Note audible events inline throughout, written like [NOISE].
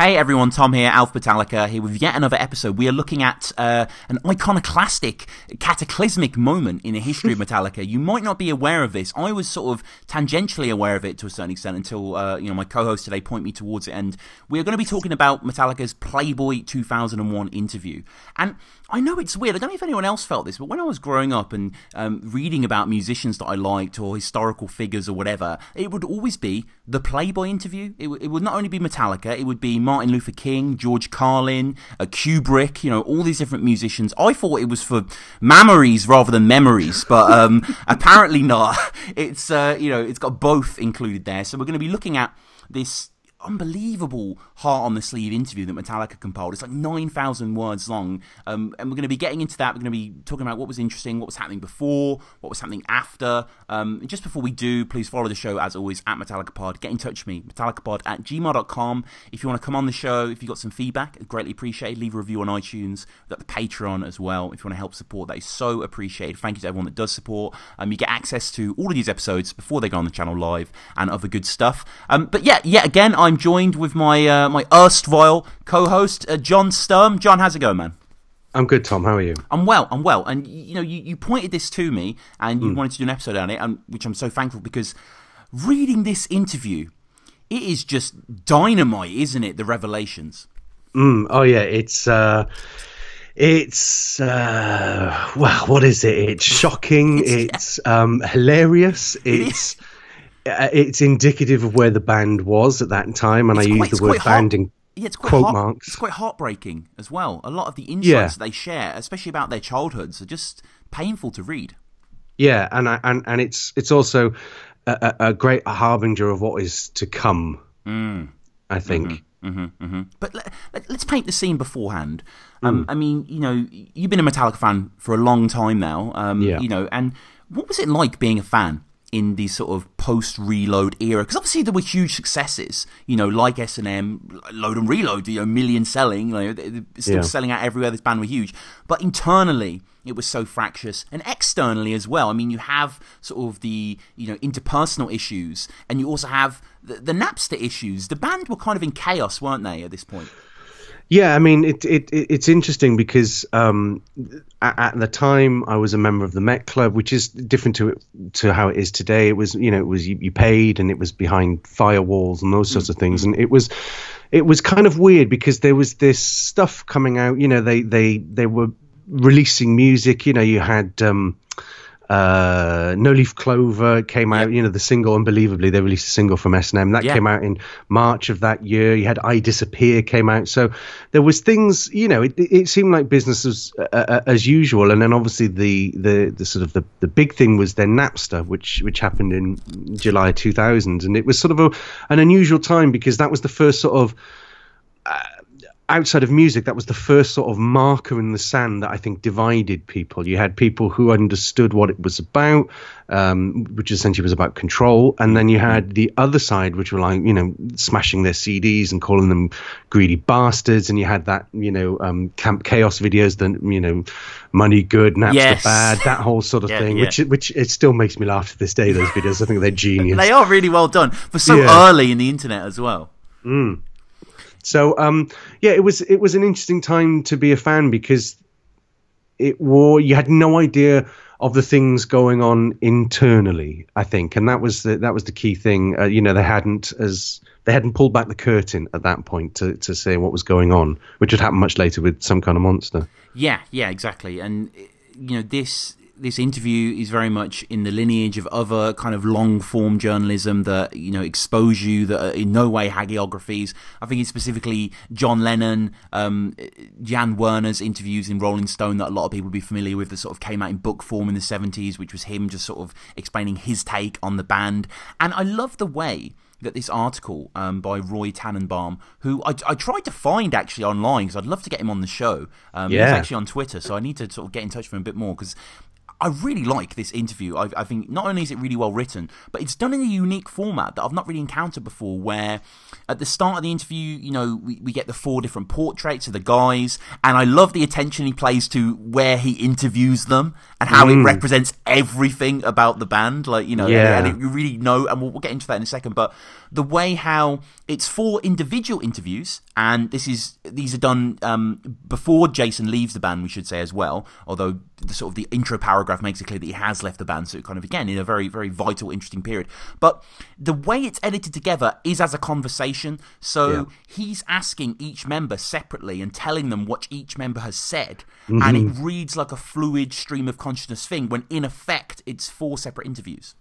Hey everyone, Tom here, Alf Metallica, here with yet another episode. We are looking at uh, an iconoclastic, cataclysmic moment in the history of [LAUGHS] Metallica. You might not be aware of this. I was sort of tangentially aware of it to a certain extent until uh, you know my co-host today point me towards it. And we are going to be talking about Metallica's Playboy 2001 interview. And I know it's weird. I don't know if anyone else felt this, but when I was growing up and um, reading about musicians that I liked or historical figures or whatever, it would always be the Playboy interview. It, it would not only be Metallica, it would be Martin Luther King, George Carlin, uh, Kubrick, you know, all these different musicians. I thought it was for memories rather than memories, but um, [LAUGHS] apparently not. [LAUGHS] It's, uh, you know, it's got both included there. So we're going to be looking at this unbelievable heart on the sleeve interview that Metallica compiled. It's like 9,000 words long. Um, and we're going to be getting into that. We're going to be talking about what was interesting, what was happening before, what was happening after. Um, just before we do, please follow the show as always at MetallicaPod. Get in touch with me, metallicapod at gmail.com. If you want to come on the show, if you've got some feedback, greatly appreciated. Leave a review on iTunes. We've got the Patreon as well. If you want to help support, that is so appreciated. Thank you to everyone that does support. Um, you get access to all of these episodes before they go on the channel live and other good stuff. Um, but yeah, yet again, I'm joined with my uh, my erstwhile co-host uh, John Sturm. John, how's it going, man? I'm good, Tom. How are you? I'm well. I'm well. And you know, you, you pointed this to me, and you mm. wanted to do an episode on it, and which I'm so thankful because reading this interview, it is just dynamite, isn't it? The revelations. Mm, oh yeah, it's. Uh... It's uh, well, what is it? It's shocking. [LAUGHS] it's, um, hilarious. It's uh, it's indicative of where the band was at that time, and it's I quite, use the word band in yeah, it's quite quote heart, marks. It's quite heartbreaking as well. A lot of the insights yeah. they share, especially about their childhoods, are just painful to read. Yeah, and I, and and it's it's also a, a great harbinger of what is to come. Mm. I think. Mm-hmm, mm-hmm, mm-hmm. But let, us let, paint the scene beforehand. Um, mm. I mean, you know, you've been a Metallica fan for a long time now. Um, yeah. You know, and what was it like being a fan in the sort of post reload era because obviously there were huge successes you know like s&m load and reload you know million selling you know, still yeah. selling out everywhere this band were huge. But internally it was so fractious. And externally as well i mean you have sort of the you know interpersonal issues and you also have the, the napster issues. The band were kind of in chaos weren't they at this point yeah, I mean, it, it, it's interesting because um, at, at, the time I was a member of the Met Club, which is different to to how it is today. It was, you know, it was you, you paid and it was behind firewalls and those sorts of things, and it was it was kind of weird because there was this stuff coming out. You know, they they they were releasing music. You know, you had. Um, uh, No Leaf Clover came out. Yep. You know, the single, unbelievably, they released a single from S&M that came out in March of that year. You had I Disappear came out, so there was things. You know, it, it seemed like business as uh, uh, as usual. And then obviously the, the the sort of the, the big thing was then Napster, which which happened in July 2000, and it was sort of a, an unusual time because that was the first sort of uh, outside of music, that was the first sort of marker in the sand that I think divided people. You had people who understood what it was about, um, which essentially was about control, and then you had the other side, which were like, you know, smashing their CDs and calling them greedy bastards, and you had that, you know, um, Camp Chaos videos, the, you know, money good, naps yes. bad, that whole sort of [LAUGHS] yeah, thing, yeah. which which it still makes me laugh to this day. Those videos, I think they're [LAUGHS] genius. they are really well done for so yeah. early in the internet as well. Mm. So um, yeah, it was it was an interesting time to be a fan because it wore you had no idea of the things going on internally. I think, and that was the that was the key thing. Uh, you know, they hadn't as they hadn't pulled back the curtain at that point to to say what was going on, which would happen much later with some kind of monster. Yeah, yeah, exactly. And you know, this this interview is very much in the lineage of other kind of long form journalism that you know expose you that are in no way hagiographies. I think it's specifically John Lennon, um, Jann Wenner's interviews in Rolling Stone that a lot of people will be familiar with that sort of came out in book form in the 70s, which was him just sort of explaining his take on the band. And I love the way that this article um, by Rob Tannenbaum, who I, I, tried to find actually online because I'd love to get him on the show. Um, yeah. He's actually on Twitter, so I need to sort of get in touch with him a bit more because I really like this interview. I, I, think not only is it really well written, but it's done in a unique format that I've not really encountered before. Where at the start of the interview, you know, we, we get the four different portraits of the guys, and I love the attention he plays to where he interviews them and how mm. it represents everything about the band. Like you know, yeah. and it, you really know, and we'll, we'll get into that in a second. But the way how it's four individual interviews, and this is these are done um, before Jason leaves the band, we should say as well. Although the sort of the intro paragraph makes it clear that he has left the band, so kind of again in a very very vital, interesting period. But the way it's edited together is as a conversation. So yeah. he's asking each member separately and telling them what each member has said, mm-hmm. and it reads like a fluid stream of consciousness thing. When in effect, it's four separate interviews.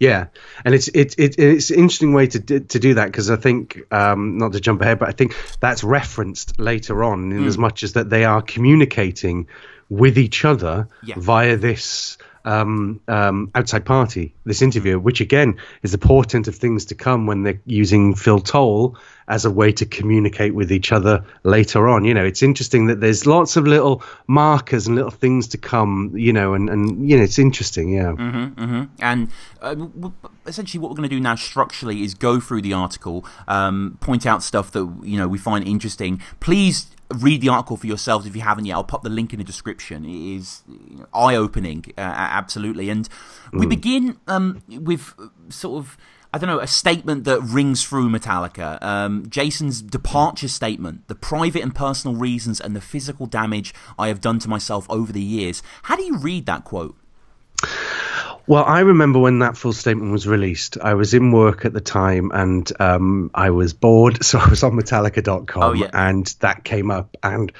Yeah, and it's it's it, it's an interesting way to to do that because I think um, not to jump ahead, but I think that's referenced later on in mm. as much as that they are communicating with each other yeah. via this um, um, outside party, this interview, which again is a portent of things to come when they're using Phil Towle as a way to communicate with each other later on. You know, it's interesting that there's lots of little markers and little things to come. You know, and and you know, it's interesting. Yeah. Mm-hmm, mm-hmm. And uh, essentially, what we're going to do now structurally is go through the article, um, point out stuff that you know we find interesting. Please read the article for yourselves if you haven't yet. I'll pop the link in the description. It is eye opening, uh, absolutely. And we mm. begin um, with sort of. I don't know, a statement that rings through Metallica. Um, Jason's departure statement, the private and personal reasons and the physical damage I have done to myself over the years. How do you read that quote? Well, I remember when that full statement was released. I was in work at the time and um, I was bored, [LAUGHS] so I was on Metallica.com oh, yeah. and that came up. And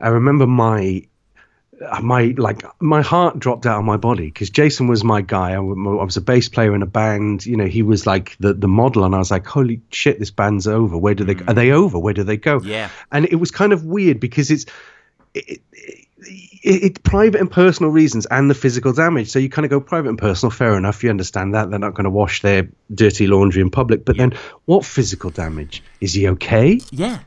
I remember my my like my heart dropped out of my body because Jason was my guy. I, I, was a bass player in a band. You know, he was like the the model, and I was like, holy shit, this band's over. Where do they? Mm. Are they over? Where do they go? Yeah. And it was kind of weird because it's. It, it, it's private and personal reasons and the physical damage. So you kind of go private and personal, fair enough. You understand that they're not going to wash their dirty laundry in public. But yeah. then, what physical damage? Is he okay? Yeah.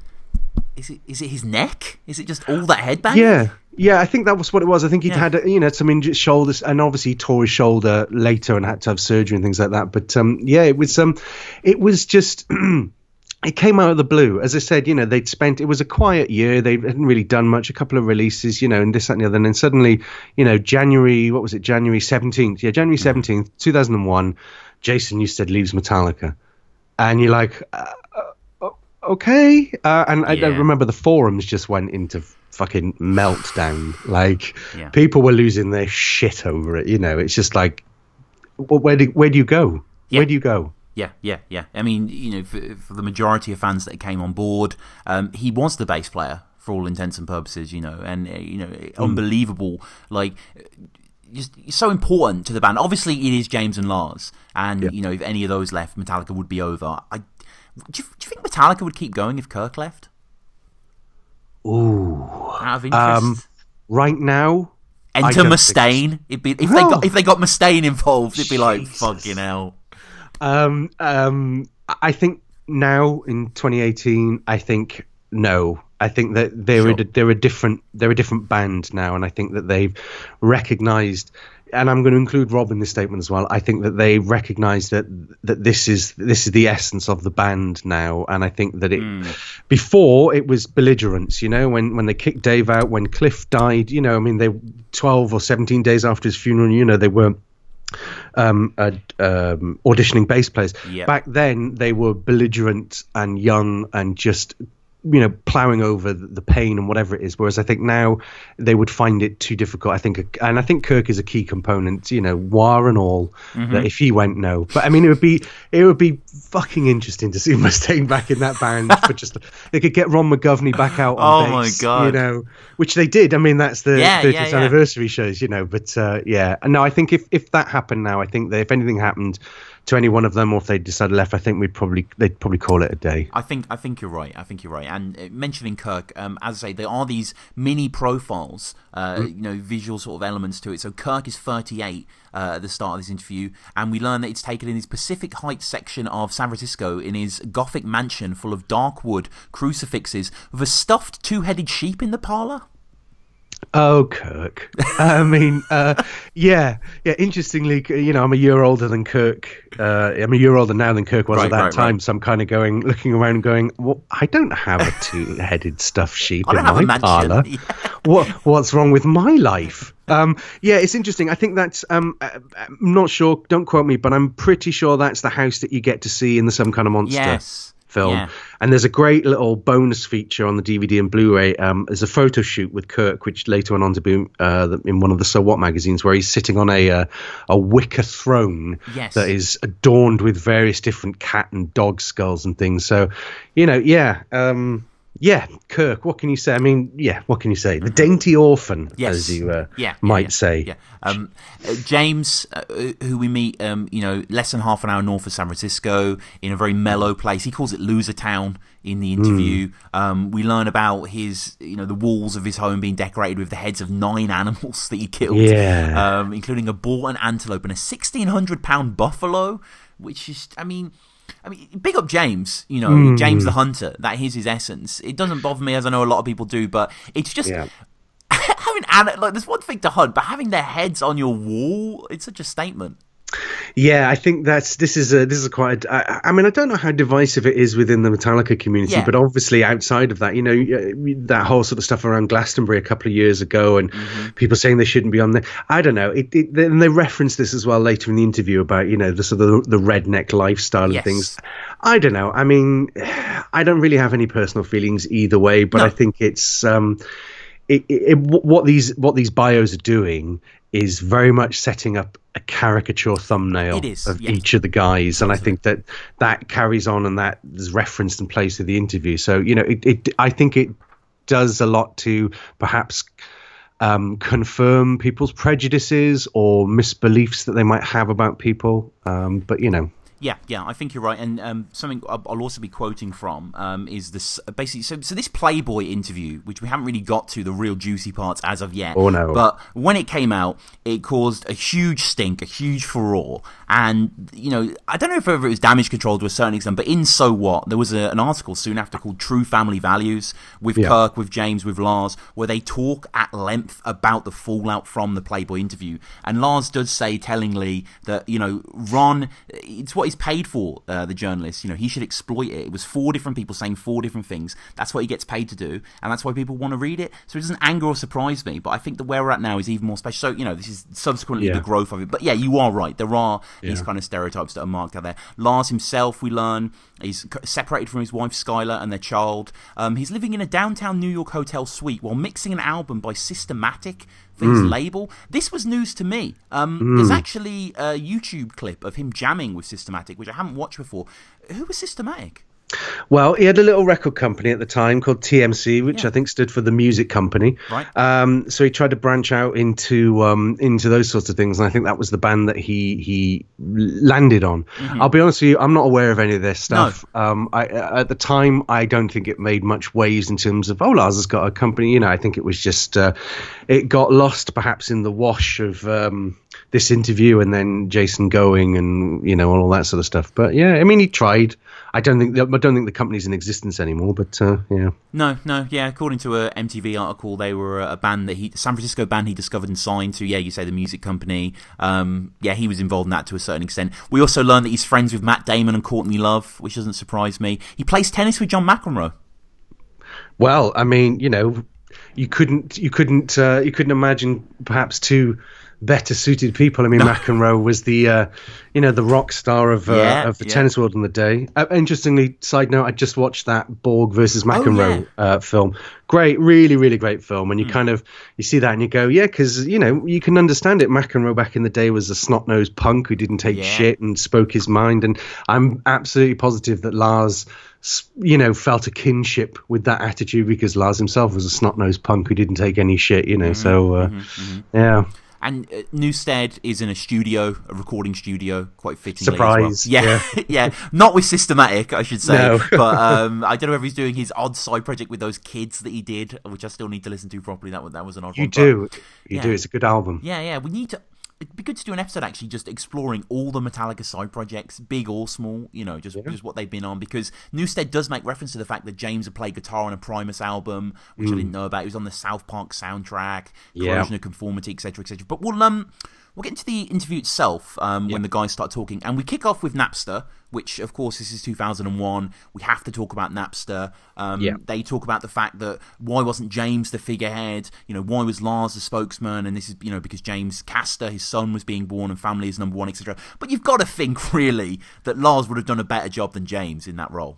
Is it is it his neck? Is it just all that headband? Yeah, yeah. I think that was what it was. I think he'd yeah. had you know some injured shoulders, and obviously he tore his shoulder later and had to have surgery and things like that. But um, yeah, it was um, it was just. [CLEARS THROAT] it came out of the blue. As I said, you know, they'd spent, it was a quiet year. They hadn't really done much, a couple of releases, you know, and this, that, and the other. And then suddenly, you know, January, what was it, January 17th? Yeah, January 17th, 2001, Jason Newsted leaves Metallica. And you're like, uh, uh, okay. Uh, and yeah. I, I, remember the forums just went into fucking meltdown. Like, yeah. people were losing their shit over it, you know. It's just like, well, where do, where do you go? Yeah. Where do you go? Yeah, yeah, yeah. I mean, you know, for, for the majority of fans that came on board, um, he was the bass player for all intents and purposes, you know, and uh, you know, mm. unbelievable. Like, just so important to the band. Obviously, it is James and Lars, and yeah. you know, if any of those left, Metallica would be over. I, do, you, do you think Metallica would keep going if Kirk left? Ooh, out of interest. Um, right now, enter Mustaine. It'd be if they got if they got Mustaine involved, it'd be like fucking hell. Um, um, I think now in 2018, I think no. I think that they're sure. a, they're a different they're a different band now, and I think that they've recognised. And I'm going to include Rob in this statement as well. I think that they recognise that that this is this is the essence of the band now, and I think that it mm. before it was belligerence. You know, when when they kicked Dave out, when Cliff died. You know, I mean, they 12 or 17 days after his funeral. You know, they were um, uh, um, auditioning bass players. Yep. Back then, they were belligerent and young and just you know plowing over the pain and whatever it is whereas i think now they would find it too difficult. I think and i think kirk is a key component you know war and all mm-hmm. that if he went no. But i mean it would be it would be fucking interesting to see [LAUGHS] mustaine back in that band [LAUGHS] for just they could get ron mcgovney back out on oh bass, my god. you know which they did. I mean that's the yeah, 30th yeah, yeah. anniversary shows you know but uh, yeah. No i think if if that happened now i think that if anything happened to any one of them, or if they decided left, I think we'd probably they'd probably call it a day. I think I think you're right. I think you're right. And uh, mentioning Kirk, um, as I say, there are these mini profiles, uh, mm. you know, visual sort of elements to it. So Kirk is 38 uh, at the start of this interview, and we learn that it's taken in his Pacific Heights section of San Francisco in his Gothic mansion full of dark wood crucifixes with a stuffed two-headed sheep in the parlor. Oh, Kirk. I mean, uh, yeah, yeah. Interestingly, you know, I'm a year older than Kirk. Uh, I'm a year older now than Kirk was Right, at that right, time. right. So I'm kind of going, looking around, and going, well, I don't have a two-headed stuffed sheep [LAUGHS] I in don't have a my parlor. [LAUGHS] Yeah. What What's wrong with my life? Um, yeah, it's interesting. I think that's. Um, uh, I'm not sure. Don't quote me, but I'm pretty sure that's the house that you get to see in the Some Kind of Monster Yes. Film. Yeah. And there's a great little bonus feature on the DVD and Blu-ray. Um, there's a photo shoot with Kirk, which later went on to be uh, in one of the So What magazines, where he's sitting on a uh, a wicker throne Yes. that is adorned with various different cat and dog skulls and things. So, you know, yeah. Um, yeah, Kirk. What can you say? I mean, yeah. What can you say? The dainty orphan. Yes. as you uh, yeah, might yeah, say. Yeah. Um, uh, James, uh, who we meet, um, you know, less than half an hour north of San Francisco, in a very mellow place. He calls it Loser Town in the interview. Hmm. Um, we learn about his, you know, the walls of his home being decorated with the heads of nine [LAUGHS] animals that he killed, Yeah. um, including a boar, an antelope, and a sixteen hundred pound buffalo. Which is, I mean. I mean, big up James, you know, Hmm. James the Hunter. That is his essence. It doesn't bother me, as I know a lot of people do, but it's just Yeah. [LAUGHS] having an- like there's one thing to hunt, but having their heads on your wall, it's such a statement. Yeah, I think that's this is a this is a quite. I, I mean, I don't know how divisive it is within the Metallica community, Yeah. but obviously outside of that, you know, that whole sort of stuff around Glastonbury a couple of years ago, and Mm-hmm. people saying they shouldn't be on there. I don't know. It, it, and they reference this as well later in the interview about you know the sort of the redneck lifestyle and things. I don't know. I mean, [SIGHS] I don't really have any personal feelings either way, but No. I think it's um, it, it, it, what these what these bios are doing is very much setting up a caricature thumbnail is, of yes. each of the guys, and I think that that carries on and that is referenced and plays through the interview. So you know, it, it I think it does a lot to perhaps um, confirm people's prejudices or misbeliefs that they might have about people. Um, but you know, Yeah, yeah, I think you're right. And um, something I'll also be quoting from um, is this basically. So, so this Playboy interview, which we haven't really got to the real juicy parts as of yet. Oh, no. But when it came out, it caused a huge stink, a huge furore, and you know, I don't know if ever it was damage control to a certain extent, but in so what, there was a, an article soon after called "True Family Values" with Yeah. Kirk, with James, with Lars, where they talk at length about the fallout from the Playboy interview. And Lars does say tellingly that, you know, Ron, it's what paid for, uh, the journalist. You know, he should exploit it. It was four different people saying four different things. That's what he gets paid to do. And that's why people want to read it. So it doesn't anger or surprise me. But I think that where we're at now is even more special. So, you know, this is subsequently Yeah. the growth of it. But yeah, you are right. There are these kind of stereotypes that are marked out there. Lars himself, we learn, he's separated from his wife Skylar and their child. Um, he's living in a downtown New York hotel suite while mixing an album by Systematic for his label. This was news to me. Um, There's actually a YouTube clip of him jamming with Systematic, which I haven't watched before. Who was Systematic? Well, he had a little record company at the time called TMC, which Yeah. I think stood for the Music Company. Right. Um, so he tried to branch out into um, into those sorts of things, and I think that was the band that he he landed on. I'll be honest with you, I'm not aware of any of this stuff. Um, I, at the time, I don't think it made much waves in terms of oh, Lars has got a company. You know, I think it was just uh, it got lost perhaps in the wash of. Um, this interview and then Jason going and you know all that sort of stuff. But yeah, I mean he tried. I don't think I don't think the company's in existence anymore. But uh, yeah, No, no, yeah. According to a MTV article, they were a band that he, San Francisco band he discovered and signed to. Yeah, you say the music company. Um, yeah, he was involved in that to a certain extent. We also learned that he's friends with Matt Damon and Courtney Love, which doesn't surprise me. He plays tennis with John McEnroe. well, I mean you know you couldn't you couldn't uh, you couldn't imagine perhaps two better suited people. I mean McEnroe was the uh, you know the rock star of uh, Yeah, of the yeah. tennis world in the day. Uh, interestingly, side note, I just watched that Borg versus McEnroe uh, film. Great, really, really great film. And you kind of you see that and you go, yeah, because you know you can understand it. McEnroe back in the day was a snot nosed punk who didn't take Yeah. shit and spoke his mind. And I'm absolutely positive that Lars. You know, felt a kinship with that attitude because Lars himself was a snot nosed punk who didn't take any shit. You know, so uh, yeah, And uh, Newsted is in a studio, a recording studio, quite fittingly. Surprise, well. Yeah, [LAUGHS] yeah, Not with Systematic, I should say. No. but [LAUGHS] um, I don't know if he's doing his odd side project with those kids that he did, which I still need to listen to properly. That was that was an odd you one. but- do, you yeah. do. It's a good album. Yeah, yeah. We need to. It'd be good to do an episode actually just exploring all the Metallica side projects, big or small, you know, just, yeah. just what they've been on. Because Newsted does make reference to the fact that James had played guitar on a Primus album, which mm. I didn't know about. He was on the South Park soundtrack, Corrosion yeah. of Conformity, etc., etc. But we'll um We'll get into the interview itself um, when the guys start talking. And we kick off with Napster, which, of course, this is 2001. We have to talk about Napster. Um, yeah. They talk about the fact that why wasn't James the figurehead? You know, why was Lars the spokesman? And this is, you know, because James Castor, his son, was being born and family is number one, etc. But you've got to think, [LAUGHS] really, that Lars would have done a better job than James in that role.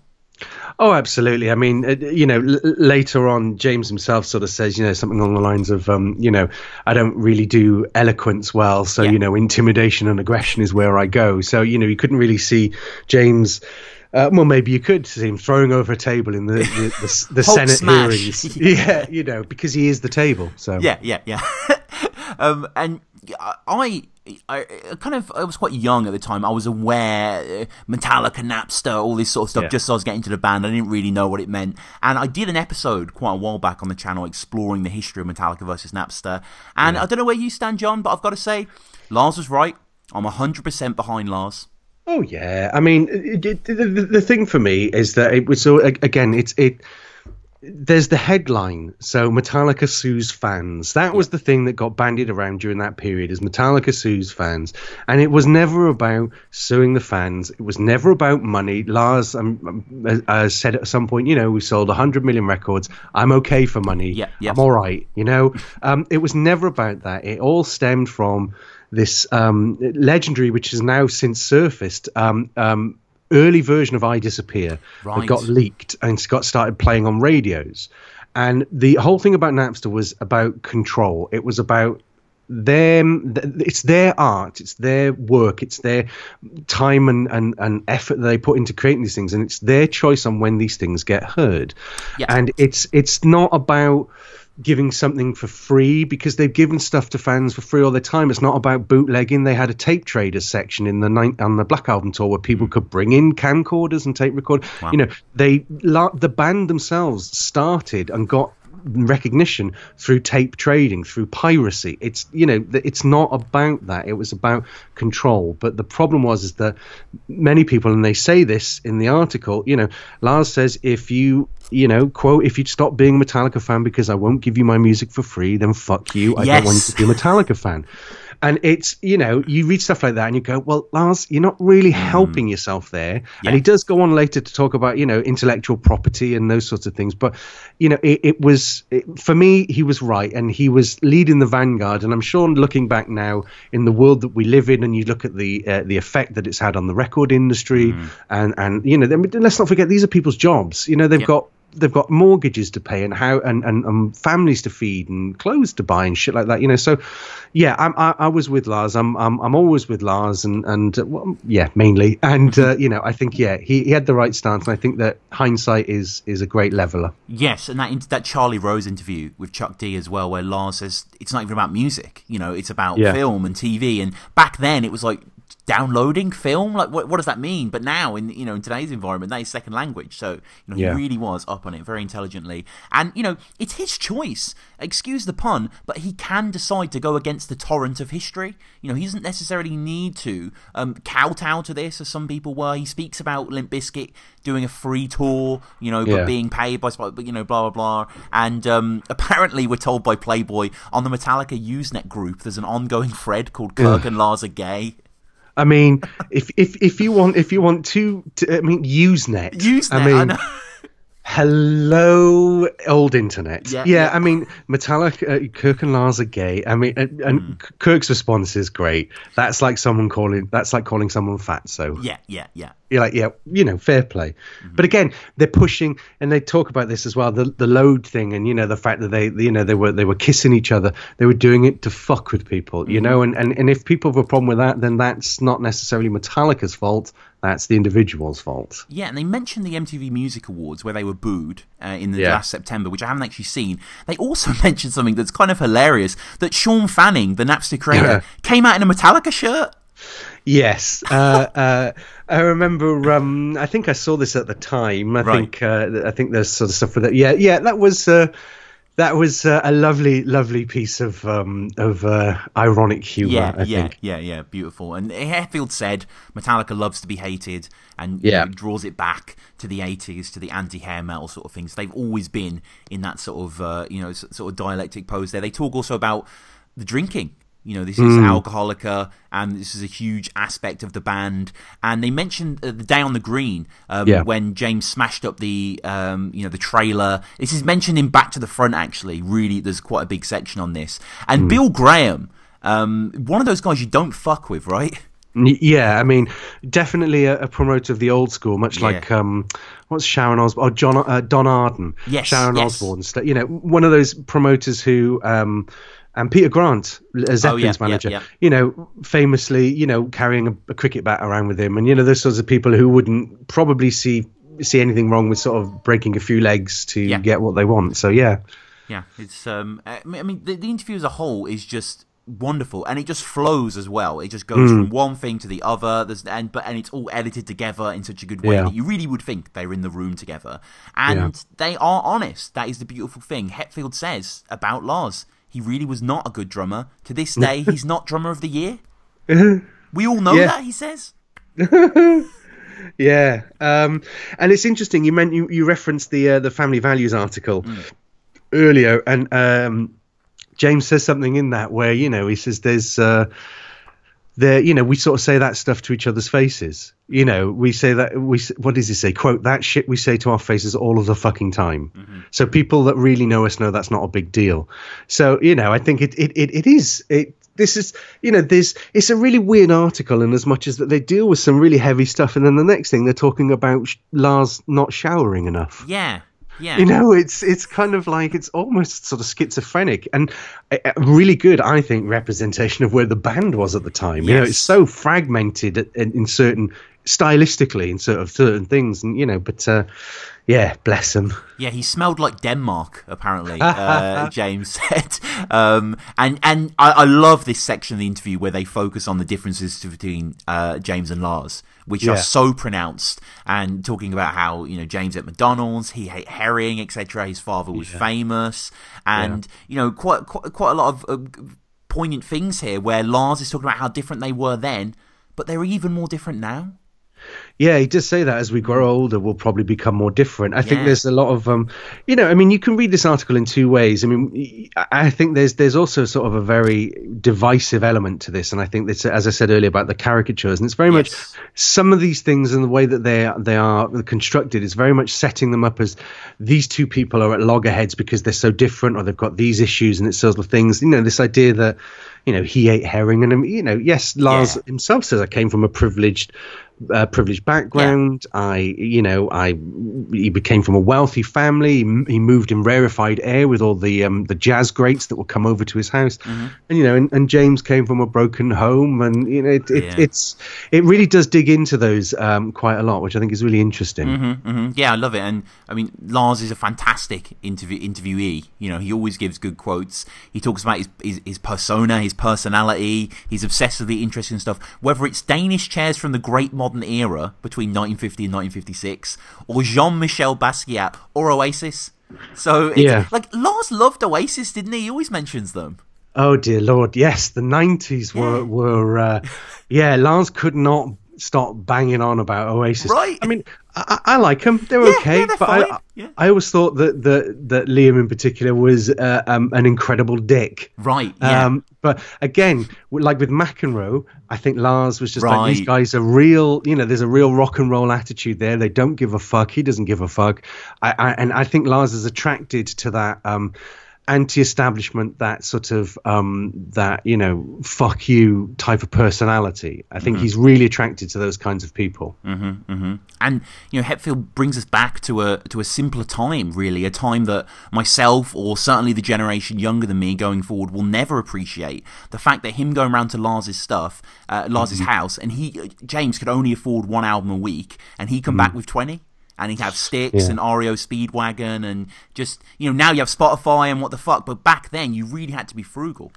Oh, absolutely. I mean, you know, l- later on, James himself sort of says, you know, something along the lines of, um, you know, I don't really do eloquence well, so yeah. you know, intimidation and aggression is where I go. So you know, you couldn't really see James. Uh, well, maybe you could see him throwing over a table in the the, the, the [LAUGHS] Senate smash. hearings. [LAUGHS] yeah, you know, because he is the table. So yeah, yeah, yeah. [LAUGHS] um, and I I, kind of I was quite young at the time. I was aware uh, Metallica, Napster, all this sort of stuff. Yeah. Just as I was getting to the band, I didn't really know what it meant. And I did an episode quite a while back on the channel exploring the history of Metallica versus Napster. And yeah. I don't know where you stand, John, but I've got to say, Lars was right. I'm hundred percent behind Lars. Oh yeah, I mean, it, it, the, the thing for me is that it was so again, it's it there's the headline. So Metallica sues fans. That was the thing that got bandied around during that period is Metallica sues fans. And it was never about suing the fans. It was never about money. Lars um, uh, said at some point, you know, we sold 100 million records. I'm okay for money. Yeah, yeah. I'm all right. You know, [LAUGHS] um, it was never about that. It all stemmed from this um, legendary, which has now since surfaced, um, um, early version of I Disappear right. that got leaked and got started playing on radios. And the whole thing about Napster was about control. It was about them it's their art it's their work it's their time and, and, and effort that they put into creating these things and it's their choice on when these things get heard yeah. and it's it's not about giving something for free because they've given stuff to fans for free all the time. It's not about bootlegging. They had a tape traders section in the night on the Black Album tour where people mm. could bring in camcorders and tape record. Wow. You know, they the band themselves started and got recognition through tape trading, through piracy. It's you know it's not about that. It was about control. But the problem was is that many people, and they say this in the article. You know, Lars says if you you know quote if you stop being a Metallica fan because I won't give you my music for free, then fuck you. I yes. don't want you to be a Metallica fan. [LAUGHS] And it's, you know, you read stuff like that and you go, well, Lars, you're not really hmm. helping yourself there. Yeah. And he does go on later to talk about, you know, intellectual property and those sorts of things. But, you know, it, it was, it, for me, he was right. And he was leading the vanguard. And I'm sure looking back now in the world that we live in and you look at the uh, the effect that it's had on the record industry mm. and, and, you know, let's not forget, these are people's jobs. You know, they've got they've got mortgages to pay and how and, and, and, families to feed and clothes to buy and shit like that you know? So yeah I'm, I, I was with Lars. I'm, I'm I'm always with Lars and and uh, well, yeah mainly. And uh, you know I think yeah he, he had the right stance. And I think that hindsight is is a great leveler. Yes and that that Charlie Rose interview with Chuck D as well where Lars says it's not even about music. You know it's about yeah. film and TV and back then it was like downloading film? Like what, what does that mean? But now in you know in today's environment that is second language. So you know yeah. he really was up on it very intelligently. And you know it's his choice. Excuse the pun but he can decide to go against the torrent of history. You know he doesn't necessarily need to um, kowtow to this as some people were. He speaks about Limp Bizkit doing a free tour you know yeah. but being paid by you know blah blah blah. And um, apparently we're told by Playboy on the Metallica Usenet group there's an ongoing thread called Kirk and Lars are gay I mean, if if if you want if you want to, to I mean, Usenet. Usenet. I mean, I hello, old internet. Yeah, yeah, yeah. I mean, Metallica, uh, Kirk and Lars are gay. I mean, and, and mm. Kirk's response is great. That's like someone calling. That's like calling someone fat. So yeah, yeah, yeah. You're like, yeah, you know, fair play. Mm-hmm. But again, they're pushing, and they talk about this as well, the the load thing, and you know, the fact that they, you know, they were they were kissing each other. They were doing it to fuck with people, mm-hmm. you know, and, and and if people have a problem with that, then that's not necessarily Metallica's fault. That's the individual's fault. Yeah, and they mentioned the MTV Music Awards where they were booed uh, in the yeah. last September, which I haven't actually seen. They also [LAUGHS] mentioned something that's kind of hilarious that Shawn Fanning, the Napster creator, yeah. came out in a Metallica shirt. Yes, uh, [LAUGHS] uh, I remember. Um, I think I saw this at the time. I right. think. Uh, I think there's sort of stuff for that. Yeah, yeah. That was. Uh, that was uh, a lovely, lovely piece of um, of uh, ironic humor. Yeah, I yeah, think. yeah, yeah, beautiful. And Hetfield said Metallica loves to be hated, and Yeah. you know, draws it back to the '80s, to the anti-hair metal sort of things. They've always been in that sort of uh, you know sort of dialectic pose. There, they talk also about the drinking. You know, this is Mm. Alcoholica, and this is a huge aspect of the band. And they mentioned uh, the day on the green um, Yeah. when James smashed up the um, you know the trailer. This is mentioned in Back to the Front. Actually, really, there's quite a big section on this. And Mm. Bill Graham, um, one of those guys you don't fuck with, right? Yeah, I mean, definitely a, a promoter of the old school, much Yeah. like um, what's Sharon Osbourne? Oh, John uh, Don Arden. Yes, Sharon yes. Osbourne. You know, one of those promoters who. Um, and Peter Grant, uh, Zeppelin's Oh, yeah, yeah, manager, yeah. you know, famously, you know, carrying a, a cricket bat around with him, and you know, those sorts of people who wouldn't probably see see anything wrong with sort of breaking a few legs to Yeah. get what they want. So yeah, Yeah, it's um. I mean, the, the interview as a whole is just wonderful, and it just flows as well. It just goes Hmm. from one thing to the other. There's and but and it's all edited together in such a good way Yeah. that you really would think they're in the room together, and Yeah. they are honest. That is the beautiful thing. Hetfield says about Lars, he really was not a good drummer. To this day, he's not drummer of the year. [LAUGHS] We all know Yeah. that. He says. [LAUGHS] Yeah, um, and it's interesting. You meant you, you referenced the uh, the family values article Mm. earlier, and um, James says something in that where you know he says there's uh, there you know we sort of say that stuff to each other's faces. You know we say that we what does he say? Quote that shit we say to our faces all of the fucking time. Mm-hmm. So people that really know us know that's not a big deal. So you know I think it it, it, it is it this is you know there's it's a really weird article in as much as that they deal with some really heavy stuff and then the next thing they're talking about sh- Lars not showering enough. Yeah. Yeah. You know, it's it's kind of like it's almost sort of schizophrenic and a, a really good, I think, representation of where the band was at the time. You know, it's so fragmented in, in certain stylistically in sort of certain things, and you know, but uh, yeah, bless him. Yeah, he smelled like Denmark. Apparently, [LAUGHS] uh, James said. Um, and and I, I love this section of the interview where they focus on the differences between uh, James and Lars, which are so pronounced. And talking about how you know James at McDonald's, he ate herring, etc. His father was famous, and you know quite quite, quite a lot of uh, poignant things here where Lars is talking about how different they were then, but they're even more different now. Yeah, he does say that as we grow older, we'll probably become more different. I think there's a lot of, um, you know, I mean, you can read this article in two ways. I mean, I think there's there's also sort of a very divisive element to this, and I think that's as I said earlier about the caricatures, and it's very much some of these things and the way that they are, they are constructed is very much setting them up as these two people are at loggerheads because they're so different, or they've got these issues, and it's sort of things. You know, this idea that you know he ate herring, and you know, yes, Lars Yeah. himself says I came from a privileged uh, privileged background. I, you know, I he became from a wealthy family. He, he moved in rarefied air with all the um, the jazz greats that would come over to his house, Mm-hmm. and you know, and, and James came from a broken home, and you know, it, it, Yeah. it's it really does dig into those um, quite a lot, which I think is really interesting. hmm Yeah, I love it, and I mean Lars is a fantastic interview interviewee. You know, he always gives good quotes. He talks about his his, his persona, his personality. He's obsessed with the interesting stuff. Whether it's Danish chairs from the Great Modern Era between 1950 and 1956, or Jean-Michel Basquiat, or Oasis. So, it's, Yeah. like Lars loved Oasis, didn't he? He always mentions them. Oh dear lord, yes, the nineties were were uh, yeah. Lars could not stop banging on about Oasis. Right. I mean, I, I I like them; they're Yeah, okay. yeah, they're but fine. I, Yeah. I always thought that that that Liam in particular was uh, um, an incredible dick. Right, yeah. Um, but again, like with McEnroe, I think Lars was just like these guys are real. You know, there's a real rock and roll attitude there. They don't give a fuck. He doesn't give a fuck. I, I and I think Lars is attracted to that. Um, anti-establishment that sort of um that you know fuck you type of personality i Mm-hmm. think he's really attracted to those kinds of people And you know, Hetfield brings us back to a to a simpler time, really, a time that myself or certainly the generation younger than me going forward will never appreciate. The fact that him going around to Lars's stuff, uh, Lars's house, and he James could only afford one album a week, and he come back with twenty. And he'd have Styx Yeah. and REO Speedwagon and just, you know, now you have Spotify and what the fuck. But back then, you really had to be frugal.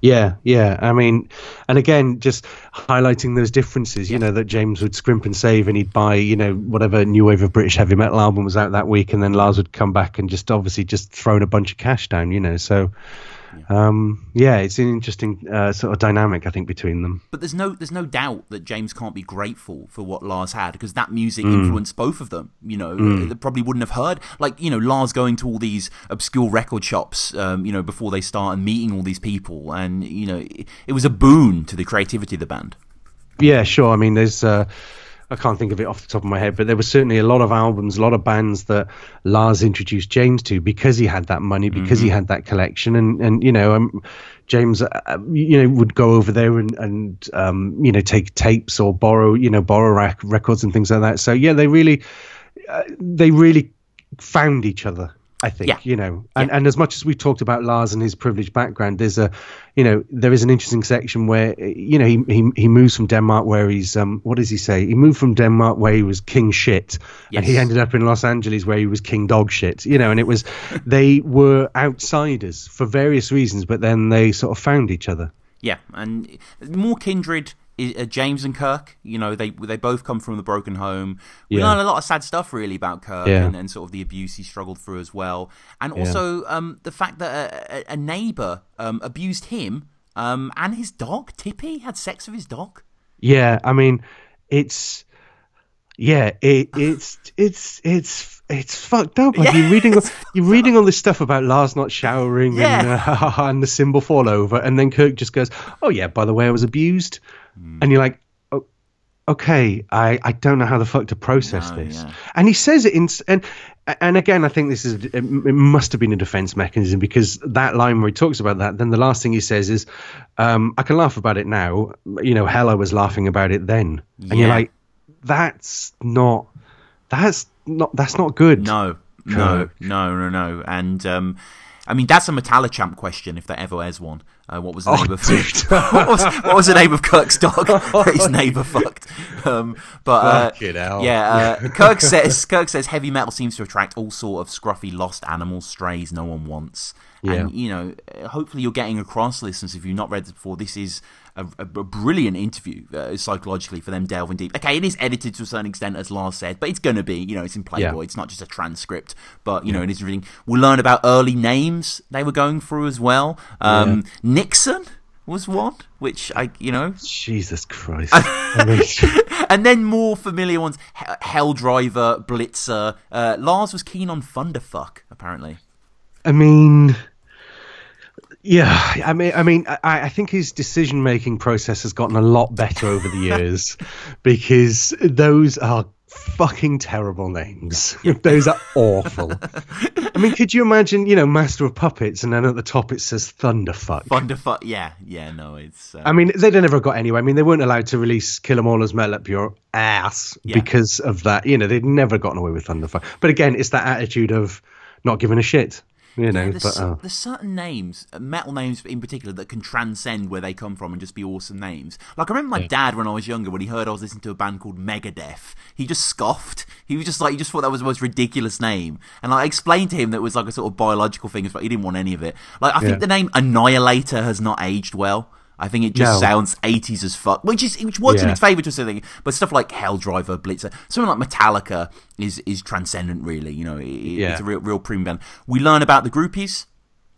Yeah, yeah. I mean, and again, just highlighting those differences. You know that James would scrimp and save, and he'd buy, you know, whatever new wave of British heavy metal album was out that week, and then Lars would come back and just obviously just thrown a bunch of cash down. You know, so um, yeah, it's an interesting uh, sort of dynamic, I think, between them. But there's no there's no doubt that James can't be grateful for what Lars had because that music mm. influenced both of them. You know, mm. they probably wouldn't have heard like you know Lars going to all these obscure record shops, um, you know, before they start and meeting all these people, and you know, it, it was a boon to the creativity of the band. Yeah, sure. I mean, there's. Uh, I can't think of it off the top of my head, but there were certainly a lot of albums, a lot of bands that Lars introduced James to because he had that money, because mm-hmm. he had that collection, and and you know, um, James, uh, you know, would go over there and and um, you know take tapes or borrow you know borrow rac- records and things like that. So yeah, they really uh, they really found each other I think yeah. you know, and, yeah. and as much as we talked about Lars and his privileged background, there's a, you know, there is an interesting section where you know he he, he moves from Denmark where he's um what does he say? He moved from Denmark where he was king shit, yes. and he ended up in Los Angeles where he was king dog shit. You know, and it was [LAUGHS] they were outsiders for various reasons, but then they sort of found each other. Yeah, and more kindred uh, James and Kirk. You know, they they both come from the broken home. We yeah. learn a lot of sad stuff really about Kirk yeah. and, and, sort of the abuse he struggled through as well, and also yeah. um, the fact that a, a neighbor um, abused him um, and his dog. Tippy had sex with his dog. Yeah, I mean, it's yeah, it, [SIGHS] it's it's it's it's fucked up. Like yeah, [LAUGHS] you're reading you're reading all this stuff about Lars not showering yeah. and [LAUGHS] uh, and the cymbal fall over, and then Kirk just goes, "Oh yeah, by the way, I was abused." Mm. And you're like, oh, okay, I, I don't know how the fuck to process no, this. Yeah. And he says it in and and again, I think this is it, must have been a defense mechanism because that line where he talks about that, then the last thing he says is, um, "I can laugh about it now." You know, hell, I was laughing about it then, and you're like, that's not, that's not, that's not good. No, no, no, no, no, and um, I mean, that's a Metallichamp question if there ever is one. Uh, what was the oh, name of [LAUGHS] what, was, what was the name of Kirk's dog that his neighbour fucked? Um, but uh, yeah, uh, Kirk says Kirk says heavy metal seems to attract all sort of scruffy lost animals, strays no one wants. Yeah. And you know, hopefully you're getting across, listeners, if you've not read this before. This is a, a, brilliant interview uh, psychologically for them delving deep. Okay, it is edited to a certain extent, as Lars said, but it's going to be, you know, it's in Playboy. Yeah. It's not just a transcript, but you know, it is reading. We'll learn about early names they were going through as well. Um. Nixon was one, which I, you know, Jesus Christ, [LAUGHS] and then more familiar ones: Hell Driver, Blitzer. Uh, Lars was keen on Thunderfuck, apparently. I mean, yeah, I mean, I mean, I, I think his decision making process has gotten a lot better over the years [LAUGHS] because those are fucking terrible names. [LAUGHS] those are awful. I mean, could you imagine, you know, Master of Puppets, and then at the top it says Thunderfuck. Thunderfuck, yeah, yeah, no, it's. Uh... I mean, they'd never got anywhere. I mean, they weren't allowed to release Kill 'Em All as Metal Up Your Ass yeah. because of that. You know, they'd never gotten away with Thunderfuck. But again, it's that attitude of not giving a shit. You know, yeah, there's, but, uh, there's certain names, uh, metal names in particular, that can transcend where they come from and just be awesome names. Like I remember my yeah. dad when I was younger, when he heard I was listening to a band called Megadeth, he just scoffed. He was just like, he just thought that was the most ridiculous name. And like, I explained to him that it was like a sort of biological thing, but he didn't want any of it. Like I think the name Annihilator has not aged well. I think it just no. sounds 80s as fuck, which is which works yeah. in its favor to a certain extent. But stuff like Hell Driver, Blitzer, something like Metallica is is transcendent. Really, you know, it, yeah. it's a real real premium band. We learn about the groupies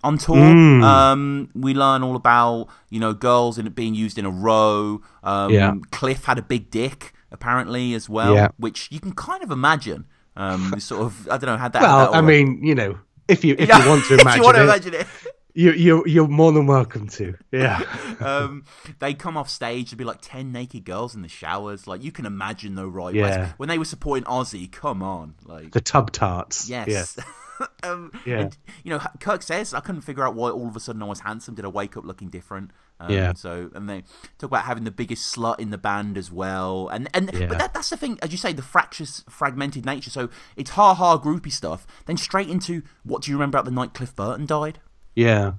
on tour. Mm. Um, we learn all about you know girls in being used in a row. Um, yeah. Cliff had a big dick apparently as well, yeah. which you can kind of imagine. Um, sort of, I don't know, had that. Well, that I mean, you know, if you if you want to imagine, [LAUGHS] if you want to it, imagine it. You, you, you're more than welcome to. Yeah. [LAUGHS] um, they come off stage, there'd be like 10 naked girls in the showers. Like, you can imagine, though, right? Yeah. When they were supporting Ozzy, come on. like The tub tarts. Yes. Yeah. [LAUGHS] um, yeah. And, you know, Kirk says, I couldn't figure out why all of a sudden I was handsome. Did I wake up looking different? Um, yeah. So, and they talk about having the biggest slut in the band as well. And, and yeah. but that, that's the thing, as you say, the fractious, fragmented nature. So it's ha ha groupie stuff, then straight into what do you remember about the night Cliff Burton died? Yeah.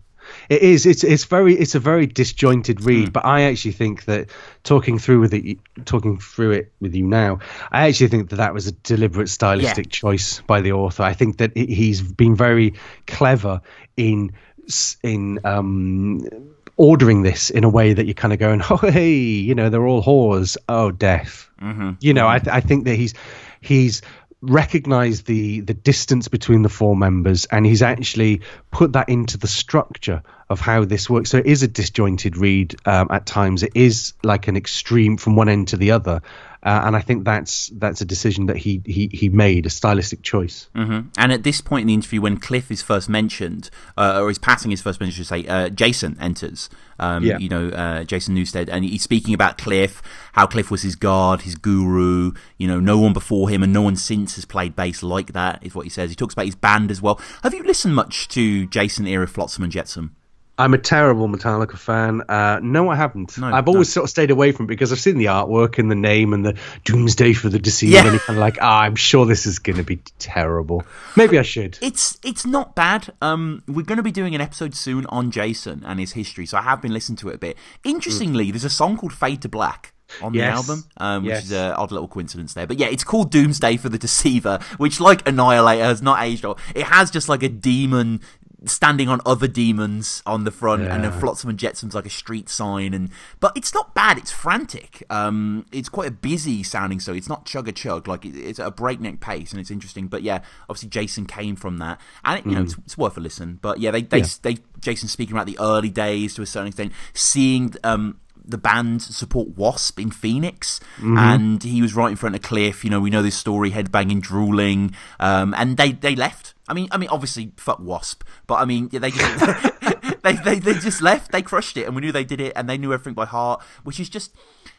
It is. It's it's very it's a very disjointed read, mm. but I actually think that talking through with it, talking through it with you now, I actually think that that was a deliberate stylistic yeah. choice by the author. I think that he's been very clever in in um ordering this in a way that you're kind of going, [LAUGHS] oh hey, you know, they're all whores. Oh, death. Mm-hmm. You know, I, th- I think that he's he's recognized the the distance between the four members and he's actually put that into the structure of how this works. So it is a disjointed read um, at times. It is like an extreme from one end to the other uh, and I think that's that's a decision that he he, he made a stylistic choice. Mm-hmm. And at this point in the interview, when Cliff is first mentioned, uh, or is passing his first mention, to say uh, Jason enters. Um, yeah. You know, uh, Jason Newsted, and he's speaking about Cliff, how Cliff was his god, his guru. You know, no one before him and no one since has played bass like that. Is what he says. He talks about his band as well. Have you listened much to Jason era Flotsam and Jetsam? I'm a terrible Metallica fan. Uh, no, I haven't. No, I've always no. sort of stayed away from it because I've seen the artwork and the name and the Doomsday for the Deceiver, yeah. and kind of like, ah, I'm sure this is going to be terrible. Maybe I should. It's it's not bad. Um, we're going to be doing an episode soon on Jason and his history, so I have been listening to it a bit. Interestingly, mm. there's a song called "Fade to Black." on yes. the album, um, which yes. is an odd little coincidence there. But yeah, it's called Doomsday for the Deceiver, which, like Annihilator, has not aged. It has just like a demon standing on other demons on the front, yeah. and then Flotsam and Jetsam's like a street sign. And but it's not bad. It's frantic. Um, it's quite a busy sounding. So it's not chug a chug. Like it, it's at a breakneck pace, and it's interesting. But yeah, obviously Jason came from that, and it, you mm. know it's, it's, worth a listen. But yeah, they they, yeah. they Jason speaking about the early days to a certain extent, seeing um the band support Wasp in Phoenix, mm-hmm. and he was right in front of Cliff. You know, we know this story, headbanging, drooling, um, and they they left. I mean, I mean, obviously, fuck Wasp, but I mean, they just [LAUGHS] they, they they just left. They crushed it, and we knew they did it, and they knew everything by heart. Which is just,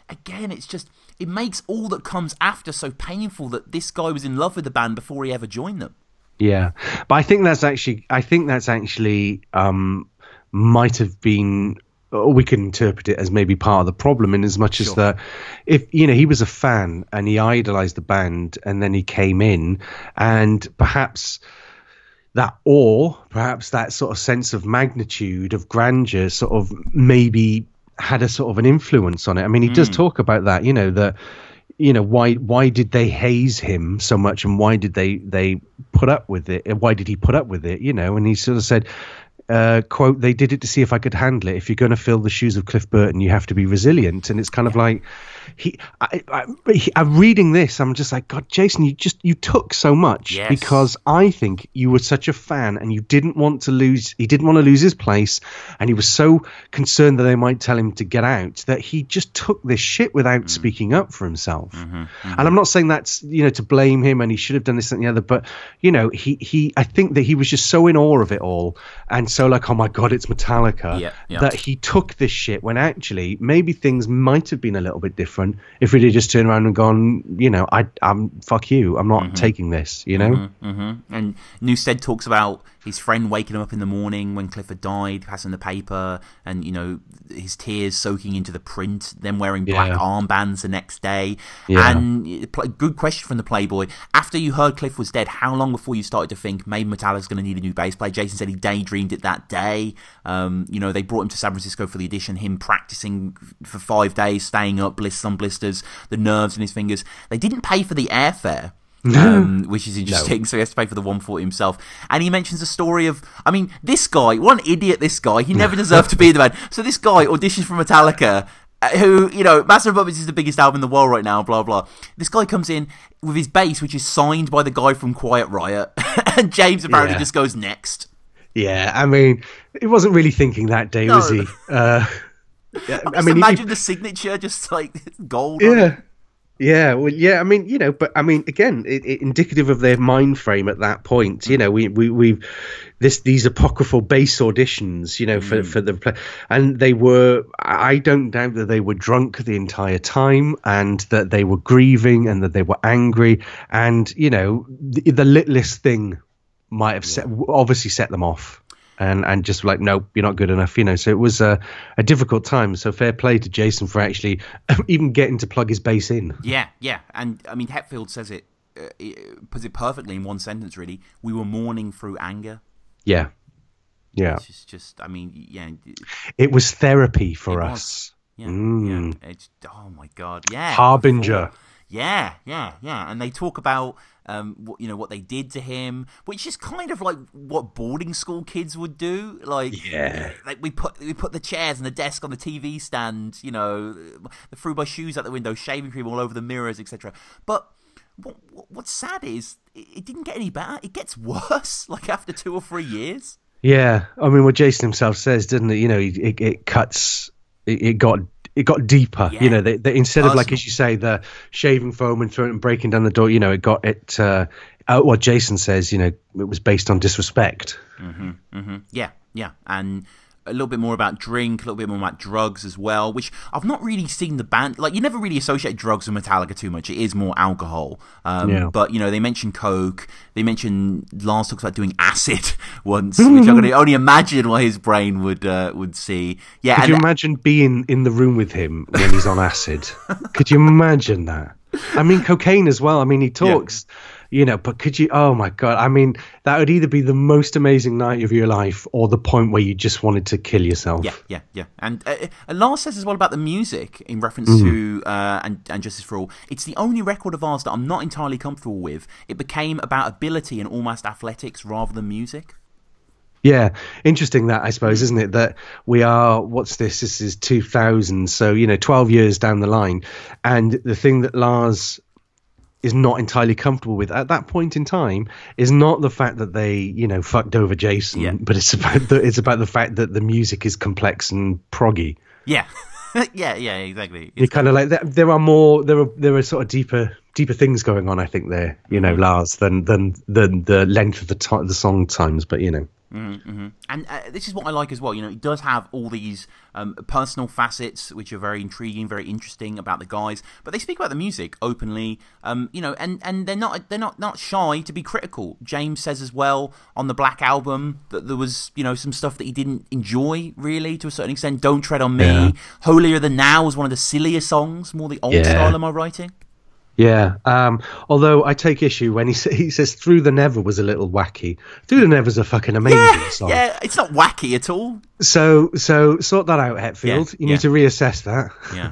again, it's just it makes all that comes after so painful that this guy was in love with the band before he ever joined them. Yeah, but I think that's actually, I think that's actually um, might have been we can interpret it as maybe part of the problem in as much sure. as that if you know he was a fan and he idolized the band and then he came in and perhaps that awe, perhaps that sort of sense of magnitude, of grandeur, sort of maybe had a sort of an influence on it. I mean, he mm. does hmm. talk about that, you know, that you know why why did they haze him so much and why did they they put up with it why did he put up with it you know and he sort of said uh, quote, they did it to see if I could handle it. If you're going to fill the shoes of Cliff Burton, you have to be resilient. And it's kind of like, he, I, I, am reading this, I'm just like, God, Jason, you just, you took so much yes. because I think you were such a fan and you didn't want to lose, he didn't want to lose his place. And he was so concerned that they might tell him to get out that he just took this shit without mm. speaking up for himself. Mm-hmm, mm-hmm. And I'm not saying that's, you know, to blame him and he should have done this and the other, but, you know, he, he, I think that he was just so in awe of it all. And so like, oh my God, it's Metallica yeah, yeah. that he took this shit when actually maybe things might have been a little bit different different if we'd just turned around and gone, you know, I, I'm fuck you, I'm not mm-hmm. taking this, you know. Mm-hmm, mm-hmm. And Newsted talks about his friend waking him up in the morning when Clifford died, passing the paper, and you know his tears soaking into the print. Then wearing black yeah. armbands the next day. Yeah. And good question from the Playboy. After you heard Cliff was dead, how long before you started to think maybe Metallica's going to need a new bass player? Jason said he daydreamed it that day. Um, you know they brought him to San Francisco for the audition. Him practicing for five days, staying up, bliss on blisters, the nerves in his fingers. They didn't pay for the airfare [LAUGHS] um, [LAUGHS] which is interesting. No. So he has to pay for the 140 himself. And he mentions a story of, I mean, this guy, an idiot this guy. He never [LAUGHS] deserved to be the band. So this guy auditions for Metallica, uh, who, you know, Master of Puppets is the biggest album in the world right now, blah, blah. This guy comes in with his bass, which is signed by the guy from Quiet Riot. and James apparently yeah. just goes next. Yeah, I mean, he wasn't really thinking that day, no. was he? Uh, yeah, I mean, imagine he, the signature, just like gold. Yeah. Yeah, well, yeah. I mean, you know, but I mean, again, it, it, indicative of their mind frame at that point. You know, we we we've this these apocryphal base auditions. You know, for mm. for the play, and they were. I don't doubt that they were drunk the entire time, and that they were grieving, and that they were angry, and you know, the, the littlest thing might have set, obviously set them off and and just like nope you're not good enough you know? So it was a, a difficult time. So fair play to jason for actually [LAUGHS] even getting to plug his bass in. Yeah yeah. And i mean hetfield says it, uh, it puts it perfectly in one sentence really. We were mourning through anger. Yeah. Yeah. It's just, just i mean yeah. It was therapy for us. was. yeah mm. yeah it's oh my god. Yeah. Harbinger. Yeah yeah yeah. And they talk about um, what, you know what they did to him, which is kind of like what boarding school kids would do. Like, Yeah. like we put we put the chairs and the desk on the TV stand, you know, threw my shoes out the window, shaving cream all over the mirrors, etc. But what, what, what's sad is it, it didn't get any better. It gets [LAUGHS] worse. Like after two or three years. Yeah, I mean, what Jason himself says, doesn't it? You know, it, it cuts. It, it got it got deeper. Yeah. You know, they, they, instead of like as you say, the shaving foam and throwing and breaking down the door. You know, it got it. Uh, uh, what Jason says, you know, it was based on disrespect. Yeah, yeah, and a little bit more about drink, a little bit more about drugs as well. Which I've not really seen the band like. You never really associate drugs with Metallica too much. It is more alcohol. Um, Yeah. But you know, they mention coke. They mention Lars talks about doing acid [LAUGHS] once, which I can only imagine what his brain would uh, would see. Yeah, Could and you imagine being in the room with him when he's on acid? [LAUGHS] could you imagine that? I mean, cocaine as well. I mean, he talks, you know, but could you? Oh my god! I mean, that would either be the most amazing night of your life or the point where you just wanted to kill yourself. Yeah, yeah, yeah. And uh, uh, Lars says as well about the music in reference Mm. to uh, and, and Justice for All. It's the only record of ours that I'm not entirely comfortable with. It became about ability and almost athletics rather than music. Yeah, interesting that I suppose, isn't it? That we are what's this? This is 2000, so you know, 12 years down the line, and the thing that Lars is not entirely comfortable with at that point in time is not the fact that they, you know, fucked over Jason, Yeah. but it's about the it's about the fact that the music is complex and proggy. Yeah, [LAUGHS] yeah, yeah, exactly. You kind of like there, are more there are there are sort of deeper deeper things going on. I think there, you know, mm-hmm. Lars than than than the length of the the song times, but you know. And uh, this is what I like as well. You know, it does have all these um, personal facets which are very intriguing, very interesting about the guys. But they speak about the music openly. Um, you know, and, and they're not they're not not shy to be critical. James says as well on the Black album that there was you know some stuff that he didn't enjoy really to a certain extent. Don't tread on me. Yeah. Holier Than Thou was one of the sillier songs, more the old Yeah. style of my writing. Yeah. Um, although I take issue when he sa- he says "Through the Never" was a little wacky. "Through the Never's a fucking amazing Yeah, song. yeah, it's not wacky at all. So so sort that out, Hetfield. Yeah, you yeah. need to reassess that. Yeah,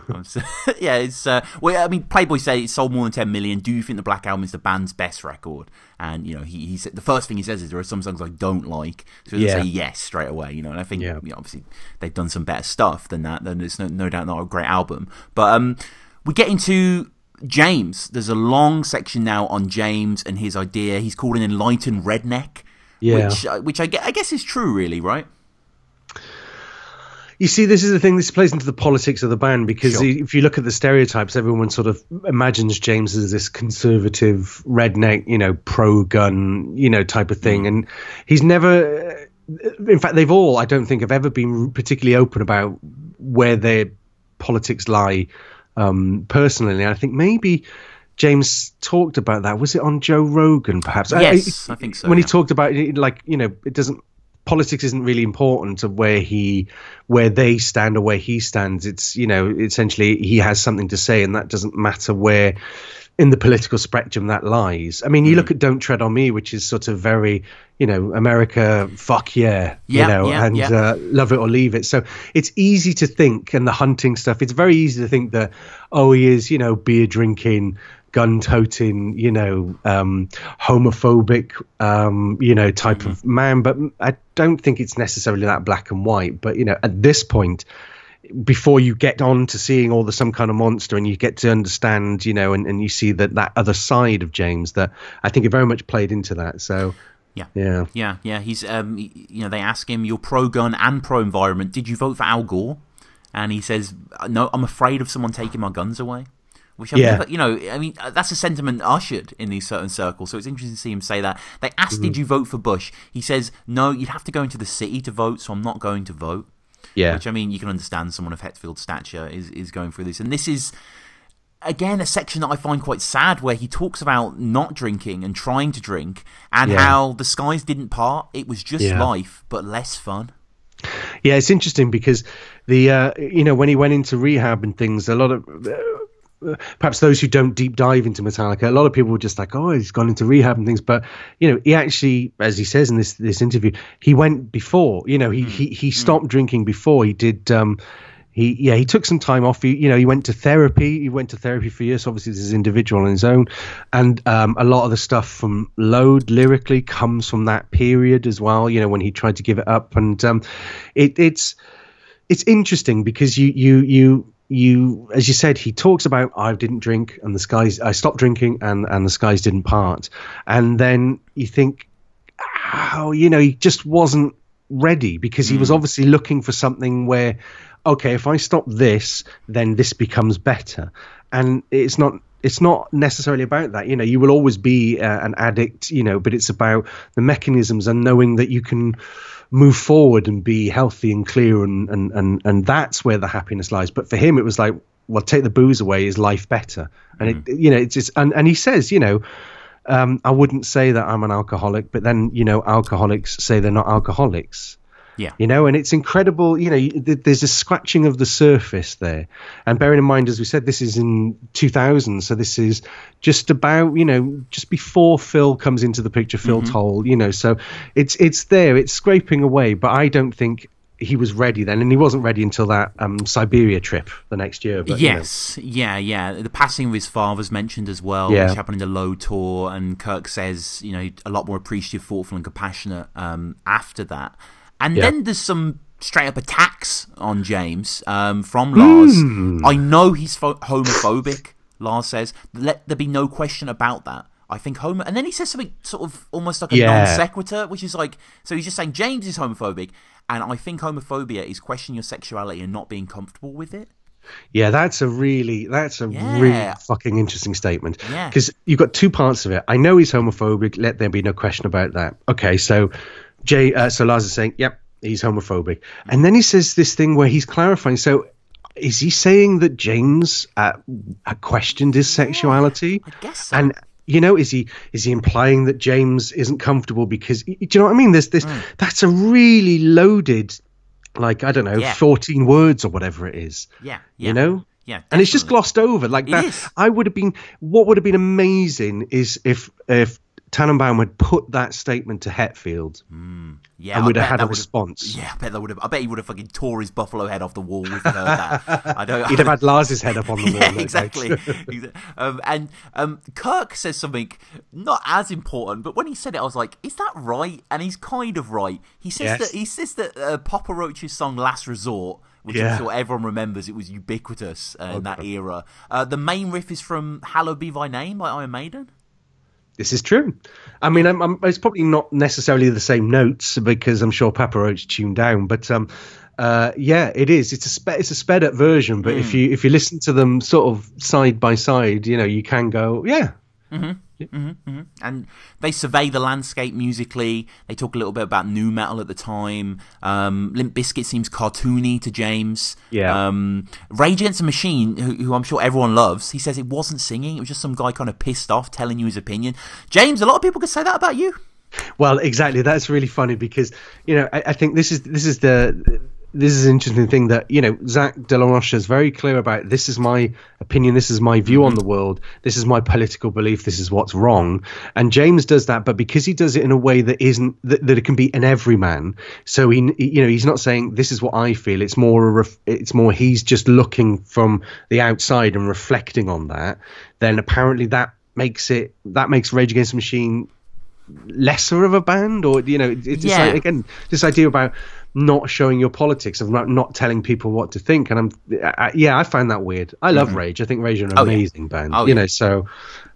[LAUGHS] yeah. It's uh, well, I mean, Playboy said it sold more than ten million. Do you think the Black Album is the band's best record? And you know, he, he said the first thing he says is there are some songs I don't like. So he Yeah. say yes straight away. You know, and I think Yeah. you know, obviously they've done some better stuff than that. Then there's no, no doubt not a great album. But um, we get into James. There's a long section now on James and his idea. He's called an enlightened redneck. Yeah. Which, uh, which I, I guess is true, really, right? You see, this is the thing. This plays into the politics of the band because Sure. if you look at the stereotypes, everyone sort of imagines James as this conservative redneck, you know, pro-gun, you know, type of Mm. thing, and he's never. In fact, they've all, I don't think, have ever been particularly open about where their politics lie um, personally. I think maybe. James talked about that. Was it on Joe Rogan, perhaps? Yes, I think so, When yeah. he talked about it, like you know, it doesn't politics isn't really important to where he where they stand or where he stands it's you know essentially he has something to say and that doesn't matter where in the political spectrum that lies i mean you Mm. look at don't tread on me which is sort of very you know america fuck yeah, Yeah, you know yeah, and yeah. Uh, love it or leave it so it's easy to think and the hunting stuff it's very easy to think that oh he is you know beer drinking gun toting, you know, um, homophobic, um, you know, type Mm-hmm. of man. But I don't think it's necessarily that black and white. But you know, at this point, before you get on to seeing all the some kind of monster and you get to understand, you know, and, and you see that that other side of James that I think it very much played into that. So Yeah. yeah, Yeah, yeah. He's um, you know, they ask him, "You're pro gun and pro environment. Did you vote for Al Gore?" And he says, "No, I'm afraid of someone taking my guns away." Which I've Yeah. never, you know, I mean, uh, that's a sentiment ushered in these certain circles. So it's interesting to see him say that. They asked, Mm-hmm. "Did you vote for Bush?" He says, "No, you'd have to go into the city to vote, so I'm not going to vote." Yeah, Which I mean, you can understand someone of Hetfield's stature is is going through this, and this is again a section that I find quite sad, where he talks about not drinking and trying to drink, and Yeah. how the skies didn't part. It was just Yeah. life, but less fun. Yeah, it's interesting because the uh, you know when he went into rehab and things, a lot of uh, perhaps those who don't deep dive into Metallica, a lot of people were just like, oh, he's gone into rehab and things. But you know, he actually, as he says in this this interview, he went before. You know, he he he stopped drinking before he did. Um, he yeah he took some time off. He you know he went to therapy. He went to therapy for years. Obviously, this is individual on his own, and um, a lot of the stuff from Load lyrically comes from that period as well. You know when he tried to give it up, and um, it, it's it's interesting because you you you you as you said he talks about I didn't drink and the skies I stopped drinking and and the skies didn't part, and then you think how oh, you know he just wasn't ready because he mm. was obviously looking for something where okay, if I stop this, then this becomes better. And it's not it's not necessarily about that. You know, you will always be uh, an addict, you know, but it's about the mechanisms and knowing that you can move forward and be healthy and clear and and and, and that's where the happiness lies. But for him it was like, well, take the booze away is life better. And mm. it you know, it's just and, and he says, you know, um, I wouldn't say that I'm an alcoholic, but then you know, alcoholics say they're not alcoholics. Yeah. You know, and it's incredible. You know, there's a scratching of the surface there. And bearing in mind, as we said, this is in 2000. So this is just about, you know, just before Phil comes into the picture, Phil mm-hmm. Towle, you know, so it's, it's there, it's scraping away. But I don't think he was ready then, and he wasn't ready until that um, Siberia trip the next year. But, yes, you know. yeah, yeah. The passing of his father's mentioned as well, yeah. which happened in the Load tour, and Kirk says, you know, a lot more appreciative, thoughtful, and compassionate um, after that. And yeah. then there's some straight up attacks on James um, from Lars. Mm. I know he's homophobic, Lars says. Let there be no question about that. I think homo. And then he says something sort of almost like a yeah. non sequitur, which is like, so he's just saying James is homophobic, and I think homophobia is questioning your sexuality and not being comfortable with it. Yeah, that's a really that's a yeah. really fucking interesting statement. Because yeah. you've got two parts of it. I know he's homophobic. Let there be no question about that. Okay, so Jay, uh, so Lars is saying, "Yep, he's homophobic," and then he says this thing where he's clarifying. So, is he saying that James uh, questioned his sexuality? Yeah, I guess so. And you know, is he is he implying that James isn't comfortable because do you know what I mean? There's this. Mm. That's a really loaded, like I don't know, yeah. fourteen words or whatever it is. Yeah, yeah. you know. Yeah, definitely. and it's just glossed over like that. I would have been. What would have been amazing is if if Tannenbaum had put that statement to Hetfield, mm, yeah, and would have had a response. Yeah, I bet that would have. I bet he would have fucking tore his buffalo head off the wall if he heard that. [LAUGHS] I don't. He'd have had Lars's head up on the [LAUGHS] yeah, wall. exactly. um, and um, Kirk says something not as important, but when he said it, I was like, "Is that right?" And he's kind of right. He says yes. that he says that uh, Papa Roach's song "Last Resort." which yeah. I'm sure everyone remembers. It was ubiquitous uh, in that era. Uh, the main riff is from "Hallowed Be Thy Name" by Iron Maiden. This is true. I mean, I'm, I'm, it's probably not necessarily the same notes because I'm sure Papa Roach tuned down, but um, uh, yeah, it is. It's a spe- it's a sped up version, but mm. if you if you listen to them sort of side by side, you know, you can go, yeah, mm-hmm. Mm-hmm, mm-hmm. And they survey the landscape musically. They talk a little bit about nu metal at the time. Um, Limp Bizkit seems cartoony to James. Yeah. Um, Rage Against the Machine, who, who, I'm sure everyone loves, he says it wasn't singing. It was just some guy kind of pissed off telling you his opinion. James, a lot of people could say that about you. Well, exactly. That's really funny because you know I, I think this is this is the this is an interesting thing that you know Zack De La Rocha is very clear about. This is my opinion. This is my view mm-hmm. on the world. This is my political belief. This is what's wrong. And James does that, but because he does it in a way that isn't that, that it can be an everyman. So he, you know, he's not saying this is what I feel. It's more a ref, it's more he's just looking from the outside and reflecting on that. Then apparently that makes it that makes Rage Against the Machine lesser of a band or you know it's yeah. like, again this idea about not showing your politics of not, not telling people what to think and i'm I, yeah i find that weird i love mm-hmm. rage i think rage are an oh, amazing yeah. band oh, you yeah. know so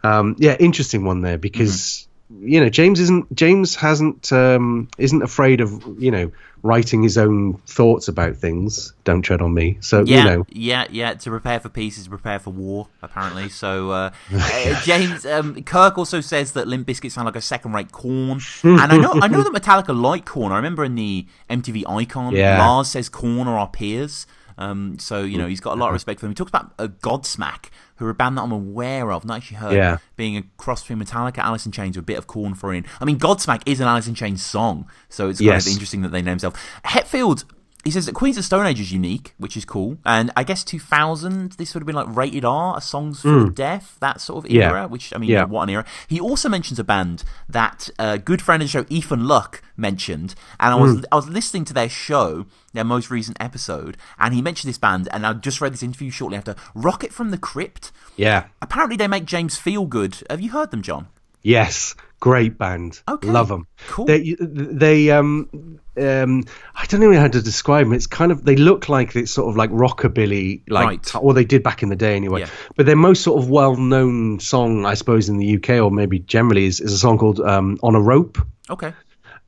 um, yeah interesting one there because mm-hmm. you know james isn't james hasn't um, isn't afraid of you know writing his own thoughts about things. Don't tread on me. So yeah, you know, yeah, yeah. To prepare for peace is to prepare for war, apparently. So uh, [LAUGHS] uh, James um, Kirk also says that Limp Bizkit sound like a second-rate Korn, and I know I know that [LAUGHS] Metallica like Korn. I remember in the MTV Icon, yeah. Lars says Korn are our peers. Um, so you know he's got a lot of respect for them. He talks about a Godsmack, who are a band that I'm aware of, not actually heard, yeah. being a cross between Metallica, Alice in Chains, with a bit of Korn for in. I mean, Godsmack is an Alice in Chains song, so it's kind yes. of interesting that they name themselves. Hetfield he says that Queens of Stone Age is unique, which is cool. And I guess 2000, this would have been like rated R, songs for mm. death, that sort of era, yeah. which, I mean, yeah. what an era. He also mentions a band that a uh, good friend of the show, Ethan Luck, mentioned. And I was, mm. I was listening to their show, their most recent episode, and he mentioned this band. And I just read this interview shortly after Rocket from the Crypt. Yeah. Apparently, they make James feel good. Have you heard them, John? Yes, great band. Okay, love them. Cool. They, they um, um, I don't know how to describe them. It's kind of they look like it's sort of like rockabilly, like right. or they did back in the day anyway. Yeah. But their most sort of well-known song, I suppose, in the UK or maybe generally, is, is a song called um, "On a Rope." Okay.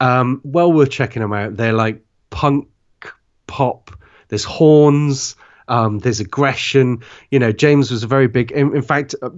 Um, well worth checking them out. They're like punk pop. There's horns. Um, there's aggression. You know, James was a very big. In, in fact, uh,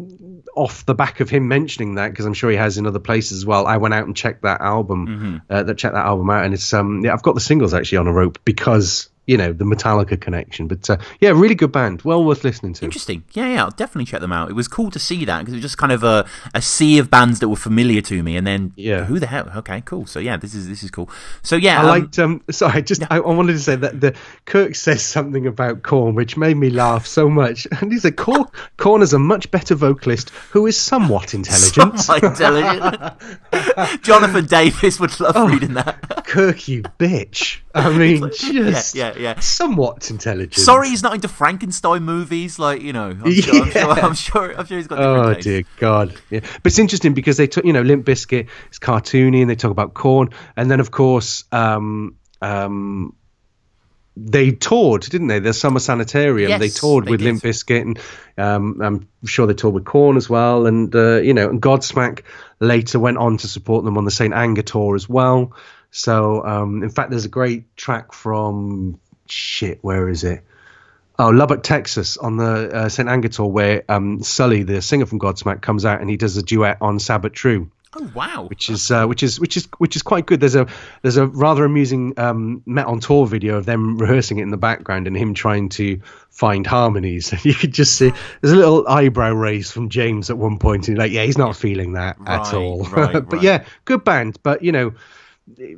off the back of him mentioning that, because I'm sure he has in other places as well. I went out and checked that album, mm-hmm. uh, that checked that album out, and it's um, yeah, I've got the singles actually on a rope because you know the Metallica connection. But uh, yeah, really good band, well worth listening to. Interesting. Yeah, yeah, I'll definitely check them out. It was cool to see that because it was just kind of a, a sea of bands that were familiar to me, and then yeah, who the hell? Okay, cool. So yeah, this is this is cool. So yeah, I um, liked. Um, sorry, just yeah. I, I, wanted to say that the Kirk says something about Korn, which made me laugh so much. [LAUGHS] And he's a "Corn, Korn is a much better vocalist who is somewhat [LAUGHS] intelligent. Somewhat intelligent. [LAUGHS] Jonathan Davis would love oh, reading that. Kirk, you bitch. I mean, just yeah, yeah, yeah. somewhat intelligent. Sorry, he's not into Frankenstein movies. Like you know, I'm sure, yeah. I'm, sure, I'm sure, I'm sure, he's got. Oh taste. dear God! Yeah, but it's interesting because they took, you know, Limp Bizkit is cartoony, and they talk about Korn, and then of course, um, um, they toured, didn't they? The Summer Sanitarium. Yes, they toured they with did. Limp Bizkit, and um, I'm sure they toured with Korn as well. And uh, you know, and Godsmack later went on to support them on the Saint Anger tour as well. So, um, in fact, there's a great track from shit. Where is it? Oh, Lubbock, Texas, on the uh, Saint Anger tour, where um, Sully, the singer from Godsmack, comes out and he does a duet on Sabbath True. Oh wow! Which is uh, which is which is which is quite good. There's a there's a rather amusing um, Met on tour video of them rehearsing it in the background and him trying to find harmonies. [LAUGHS] you could just see there's a little eyebrow raise from James at one point, and like, yeah, he's not feeling that right, at all. [LAUGHS] Right, but right. yeah, good band. But you know,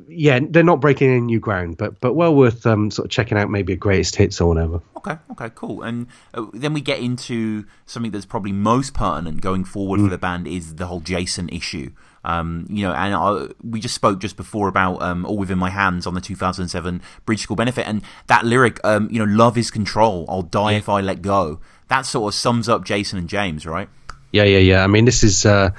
yeah, they're not breaking any new ground, but but well worth um, sort of checking out maybe a greatest hits or whatever. Okay, okay, cool. And uh, then we get into something that's probably most pertinent going forward Mm. for the band is the whole Jason issue. Um, you know, and I, we just spoke just before about um, "All Within My Hands" on the 2007 Bridge School benefit, and that lyric, um, you know, "Love is control. I'll die if I let go." That sort of sums up Jason and James, right? Yeah, yeah, yeah. I mean, this is uh,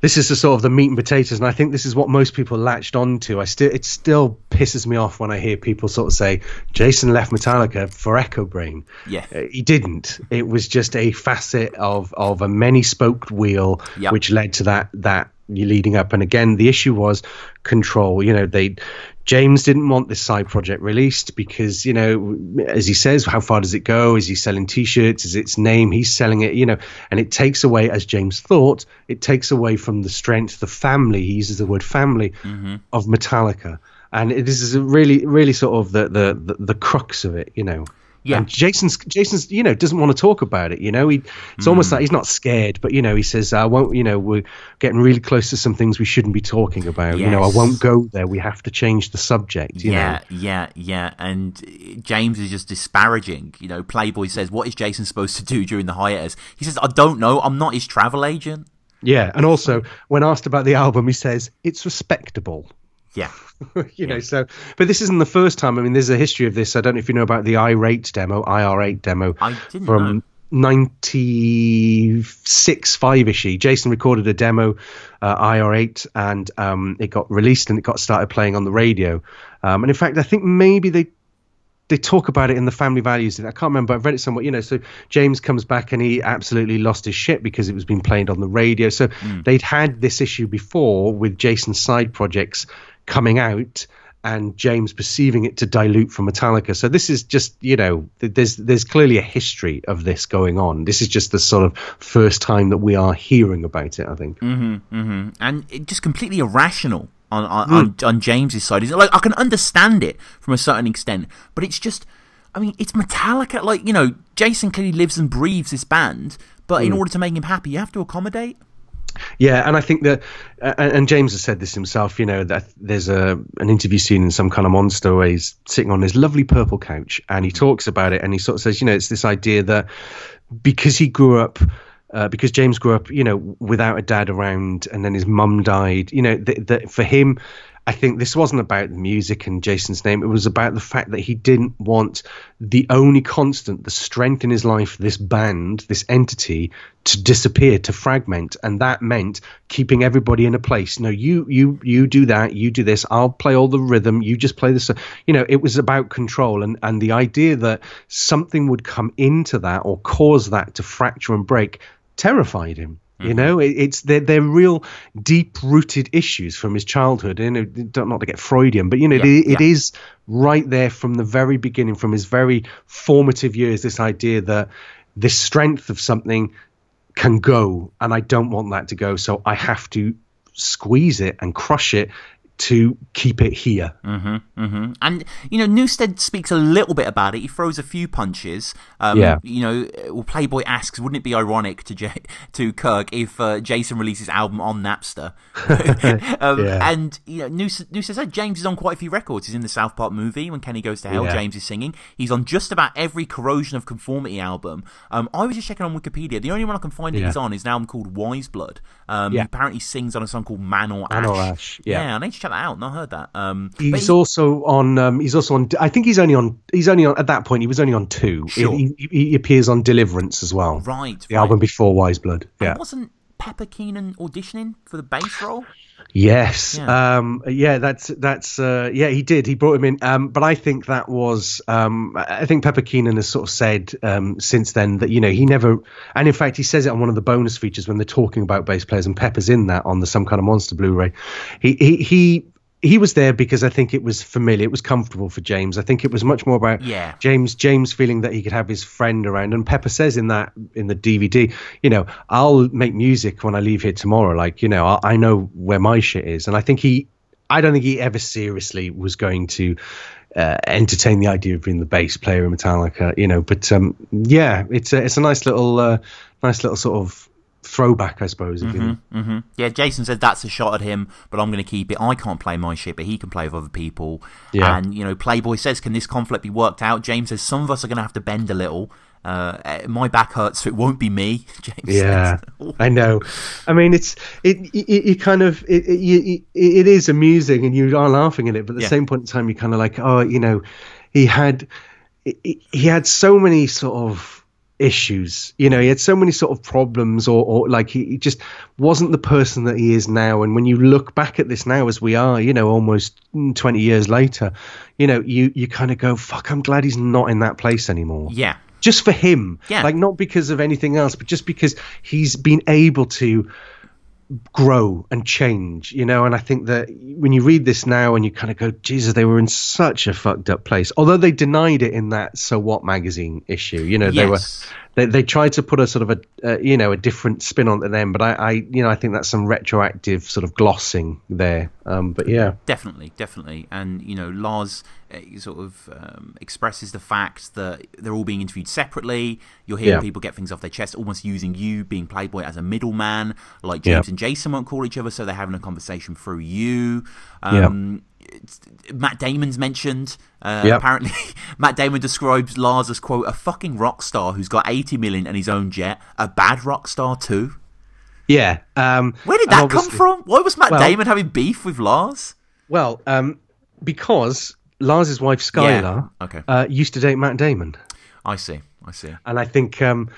this is the sort of the meat and potatoes, and I think this is what most people latched onto. I still, it still pisses me off when I hear people sort of say Jason left Metallica for Echobrain. Yeah. Uh, he didn't. It was just a facet of of a many spoked wheel, Yep. which led to that that you leading up. And again, the issue was control. You know, they James didn't want this side project released because, you know, as he says, how far does it go? Is he selling T-shirts? Is its name? He's selling it, you know, and it takes away, as James thought, it takes away from the strength, the family. He uses the word family mm-hmm. of Metallica, and it, this is really, really sort of the the the, the crux of it, you know. Yeah. And Jason's Jason's you know doesn't want to talk about it. You know, he it's almost mm. like he's not scared, but you know he says, "I won't." You know, we're getting really close to some things we shouldn't be talking about. You know, I won't go there. We have to change the subject. You yeah, know, yeah, yeah. And James is just disparaging. You know, Playboy says, "What is Jason supposed to do during the hiatus?" He says, "I don't know. I'm not his travel agent." yeah. And also, when asked about the album, he says it's respectable. Yeah, [LAUGHS] you know, so but this isn't the first time. I mean, there's a history of this. I don't know if you know about the irate demo, IR8 demo I didn't from know. 96 five ish jason recorded a demo uh, ir8 and um, it got released and it got started playing on the radio um, and in fact i think maybe they they talk about it in the family values. I can't remember. I've read it somewhere. You know, so James comes back and he absolutely lost his shit because it was being played on the radio. So they'd had this issue before with Jason's side projects coming out and James perceiving it to dilute from Metallica. So this is just, you know, there's there's clearly a history of this going on. This is just the sort of first time that we are hearing about it. I think. Mm-hmm, mm-hmm. and it just completely irrational on on, on hmm. on James's side. Is like I can understand it from a certain extent, but it's just, I mean, it's Metallica. Like you know, Jason clearly lives and breathes this band, but in hmm. order to make him happy, you have to accommodate. Yeah, and I think that, uh, and James has said this himself. You know that there's a an interview scene in some kind of monster where he's sitting on his lovely purple couch, and he talks about it, and he sort of says, you know, it's this idea that because he grew up. Uh, because James grew up, you know, without a dad around, and then his mum died. You know, that for him, I think this wasn't about the music and Jason's name. It was about the fact that he didn't want the only constant, the strength in his life, this band, this entity, to disappear, to fragment, and that meant keeping everybody in a place. No, you, you, you do that. You do this. I'll play all the rhythm. You just play this. You know, it was about control, and and the idea that something would come into that or cause that to fracture and break terrified him. You mm-hmm. know, it, it's they're, they're real deep rooted issues from his childhood. You know, not to get Freudian, but you know, yeah, it, it yeah. is right there from the very beginning, from his very formative years. This idea that this strength of something can go, and I don't want that to go, so I have to squeeze it and crush it to keep it here. Mm-hmm, mm-hmm. And, you know, Newsted speaks a little bit about it. He throws a few punches. Um, yeah. You know, well, Playboy asks, wouldn't it be ironic to J- to Kirk if uh, Jason releases album on Napster? [LAUGHS] [LAUGHS] um, yeah. And, you know, Newsted, News says James is on quite a few records. He's in the South Park movie when Kenny Goes to Hell. Yeah. James is singing. He's on just about every Corrosion of Conformity album. Um, I was just checking on Wikipedia. The only one I can find yeah. he's on is an album called Wise Blood. Um, yeah. He apparently sings on a song called Man or Ash. Man or Ash. Yeah. yeah, I need to check that out. Not heard that. Um, he's he, also on. Um, he's also on. I think he's only on. He's only on at that point. He was only on two. Sure. He, he, he appears on Deliverance as well. Right. The right. album before Wise Blood. Yeah. And wasn't Pepper Keenan auditioning for the bass role? Yes. Yeah. Um, yeah, that's that's uh, yeah, he did. He brought him in. Um, but I think that was um, I think Pepper Keenan has sort of said um, since then that you know he never and in fact he says it on one of the bonus features when they're talking about bass players and Pepper's in that on the some kind of monster Blu-ray. He he he he was there because I think it was familiar. It was comfortable for James. I think it was much more about yeah. James James feeling that he could have his friend around. And Pepper says in that in the DVD, you know, I'll make music when I leave here tomorrow. Like, you know, I, I know where my shit is. And I think he, I don't think he ever seriously was going to uh, entertain the idea of being the bass player in Metallica. You know, but um, yeah, it's a it's a nice little uh, nice little sort of throwback, I suppose. Mm-hmm, mm-hmm. Yeah, Jason said that's a shot at him, but I'm going to keep it. I can't play my shit, but he can play with other people. Yeah. And, you know, Playboy says, can this conflict be worked out? James says, some of us are going to have to bend a little. Uh, eh, my back hurts, so it won't be me. [LAUGHS] James yeah, I know. I mean, it's it. it you kind of it, it, it is amusing, and you are laughing at it, but at the yeah. same point in time, you're kind of like, oh, you know, he had he had so many sort of issues. You know, he had so many sort of problems, or, or like he, he, just wasn't the person that he is now. And when you look back at this now, as we are, you know, almost 20 years later, you know, you, you kind of go, fuck, I'm glad he's not in that place anymore. Yeah. Just for him. Yeah. Like, not because of anything else, but just because he's been able to grow and change, you know. And I think that when you read this now and you kind of go, Jesus, they were in such a fucked up place. Although they denied it in that So What magazine issue, you know, yes. they were they, they tried to put a sort of a uh, you know a different spin on them, but I, I you know I think that's some retroactive sort of glossing there. Um, but yeah, definitely, definitely, and you know Lars uh, sort of um, expresses the fact that they're all being interviewed separately. You're hearing yeah. people get things off their chest, almost using you being Playboy as a middleman. Like James yeah. and Jason won't call each other, so they're having a conversation through you. Um, Matt Damon's mentioned. Uh, yep. Apparently, [LAUGHS] Matt Damon describes Lars as quote a fucking rock star who's got eighty million and his own jet. A bad rock star too. Yeah. Um, Where did that come from? Why was Matt well, Damon having beef with Lars? Well, um, because Lars's wife Skylar yeah. okay. uh, used to date Matt Damon. I see. I see. And I think um,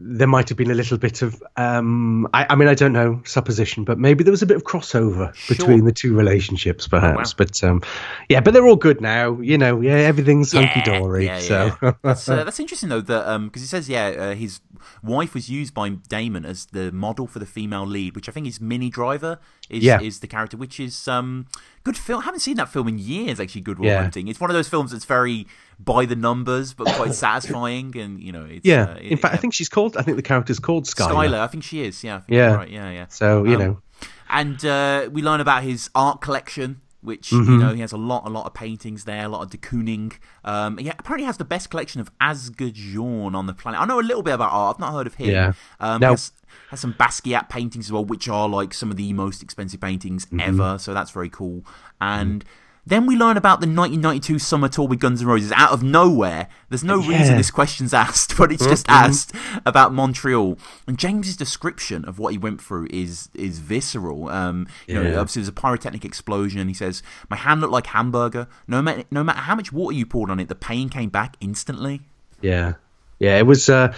there might have been a little bit of um, I, I, mean I don't know supposition, but maybe there was a bit of crossover sure. between the two relationships, perhaps. Oh, wow. But um, yeah, but they're all good now. You know, yeah, everything's yeah, hunky dory. Yeah, so yeah. that's, uh, that's interesting though that um because um, he says yeah, uh, his wife was used by Damon as the model for the female lead, which I think is Minnie Driver is yeah. is the character, which is um good film. I haven't seen that film in years. Actually, Good Will yeah. Hunting. It's one of those films that's very by the numbers, but quite [COUGHS] satisfying. And you know, yeah. Uh, in fact, I think she's called. I think the character's called Skylar. Skylar. I think she is. Yeah. yeah. Right. Yeah. Yeah. So you um, know. And uh, we learn about his art collection which you know he has a lot, a lot of paintings there, a lot of de Kooning. Um, he apparently has the best collection of Asger Jorn on the planet. I know a little bit about art. I've not heard of him. Yeah. Um, Now- he has, has some Basquiat paintings as well, which are like some of the most expensive paintings ever. So that's very cool. And then we learn about the 1992 summer tour with Guns N' Roses out of nowhere. There's no reason this question's [LAUGHS] asked, but it's just asked about Montreal. And James's description of what he went through is is visceral. Um, you know, Yeah. obviously there's a pyrotechnic explosion. He says, "My hand looked like hamburger. No matter no matter how much water you poured on it, the pain came back instantly." Yeah, yeah, it was. Uh,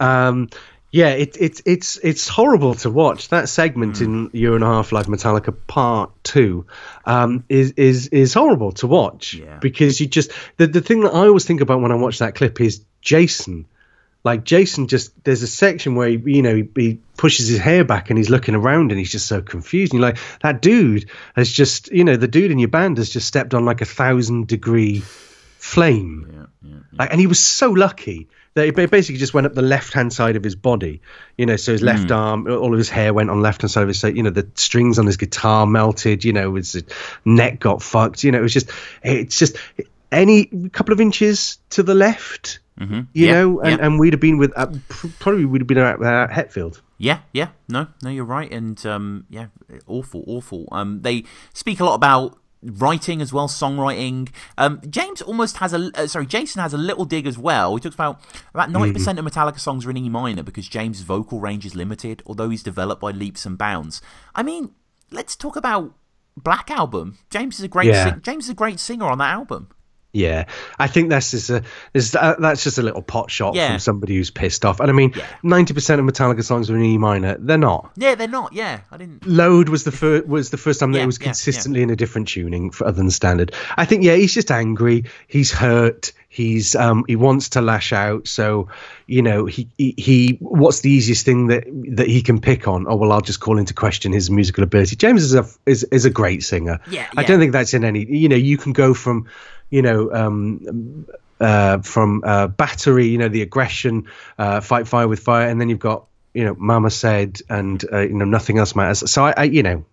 um, yeah, it, it's it's it's horrible to watch. That segment in Year and a Half Life Metallica Part Two um, is is is horrible to watch Yeah. because you just the the thing that I always think about when I watch that clip is Jason. Like Jason, just there's a section where he, you know he, he pushes his hair back and he's looking around and he's just so confused. And you're like, that dude has just, you know, the dude in your band has just stepped on like a thousand degree flame. Yeah, yeah. Like, and he was so lucky ba- basically just went up the left hand side of his body. You know, so his left arm, all of his hair went on left hand side of his. So, you know, the strings on his guitar melted. You know, his neck got fucked. You know, it was just, it's just any couple of inches to the left. Mm-hmm. You yeah, know, and, yeah. and we'd have been with uh, pr- probably would have been at uh, Hetfield. Yeah, yeah, no, no, you're right, and um, yeah, awful, awful. Um, they speak a lot about writing as well, songwriting. Um, James almost has a uh, sorry, Jason has a little dig as well. He talks about about ninety percent of Metallica songs are in E minor because James' vocal range is limited, although he's developed by leaps and bounds. I mean, let's talk about Black Album. James is a great Yeah. sing- James is a great singer on that album. Yeah, I think that's just a is uh, that's just a little pot shot Yeah. from somebody who's pissed off. And I mean, Yeah. ninety percent of Metallica songs are in E minor. They're not. Yeah, they're not. Yeah, I didn't. Load was the first was the first time that Yeah, it was yeah, consistently in a different tuning for other than standard. I think yeah, he's just angry. He's hurt. He's um he wants to lash out. So you know he, he he what's the easiest thing that that he can pick on? Oh well, I'll just call into question his musical ability. James is a is is a great singer. Yeah, I yeah. don't think that's in any. You know, you can go from you know um uh, from uh, battery, you know, the aggression, uh, fight fire with fire, and then you've got, you know, Mama said, and uh, you know, nothing else matters. So I, I you know,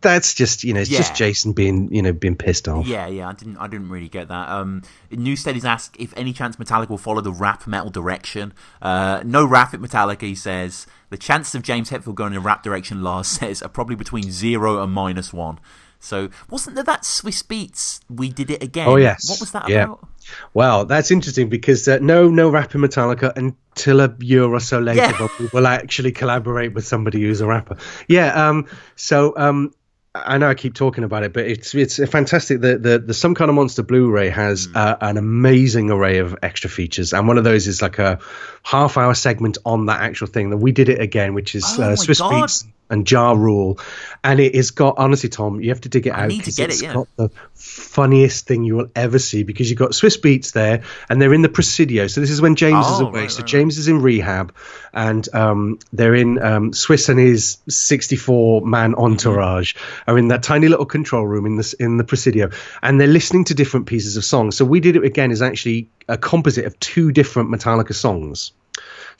that's just, you know, it's Yeah. just Jason being, you know, being pissed off. Yeah, yeah, I didn't, I didn't really get that. Um, Newsted is asked if any chance Metallica will follow the rap metal direction. Uh, no rap at Metallica, he says. The chances of James Hetfield going in a rap direction, Lars says, are probably between zero and minus one. So, wasn't there that Swizz Beatz? We did it again. Oh, yes. What was that Yeah. about? Well, that's interesting because uh, no, no rap in Metallica until a year or so later, Yeah. but we will actually collaborate with somebody who's a rapper. Yeah. Um. So um. I know I keep talking about it, but it's it's fantastic. The the, the Some Kind of Monster Blu-ray has Hmm. uh, an amazing array of extra features, and one of those is like a half-hour segment on that actual thing. That we did it again, which is Oh uh, Swizz God. Beatz and Ja Rule, and it has got honestly, Tom, you have to dig it out. need to 'cause get it, it's yeah. got the funniest thing you will ever see because you've got Swizz Beatz there, and they're in the Presidio. So this is when James is Oh, away. right, so right, James is in rehab, and um, they're in um, Swizz and his 64 man entourage are in that tiny little control room in this in the Presidio, and they're listening to different pieces of songs. So we did it again is actually a composite of two different Metallica songs.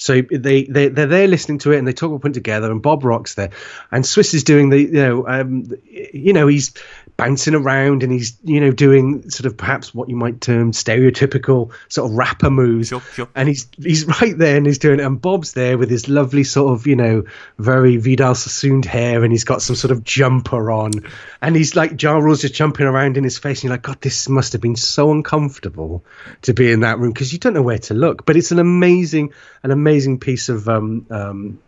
So they they they're there listening to it and they talk about putting together and Bob Rock's there. And Swizz is doing the you know um you know he's bouncing around and he's you know doing sort of perhaps what you might term stereotypical sort of rapper moves. Sure, sure. and he's he's [LAUGHS] right there and he's doing it. And Bob's there with his lovely sort of you know very Vidal Sassoon hair and he's got some sort of jumper on. And he's like Ja Rule's just jumping around in his face and you're like God this must have been so uncomfortable to be in that room. Because you don't know where to look. But it's an amazing an amazing piece of um um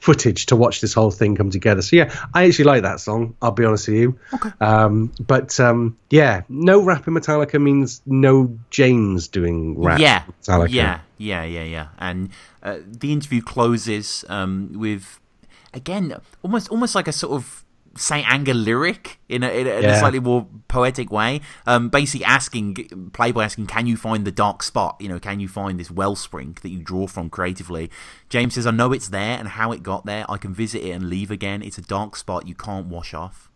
footage to watch this whole thing come together. So yeah, I actually like that song. I'll be honest with you. Okay. Um, but um, yeah, no rap in Metallica means no James doing rap. yeah, Metallica. yeah, yeah, yeah, yeah. And uh, the interview closes um, with again almost almost like a sort of Saint Anger lyric in a, in a, in a slightly more poetic way. Um, basically asking Playboy asking, "Can you find the dark spot? You know, can you find this wellspring that you draw from creatively?" James says, "I know it's there, and how it got there. I can visit it and leave again. It's a dark spot you can't wash off."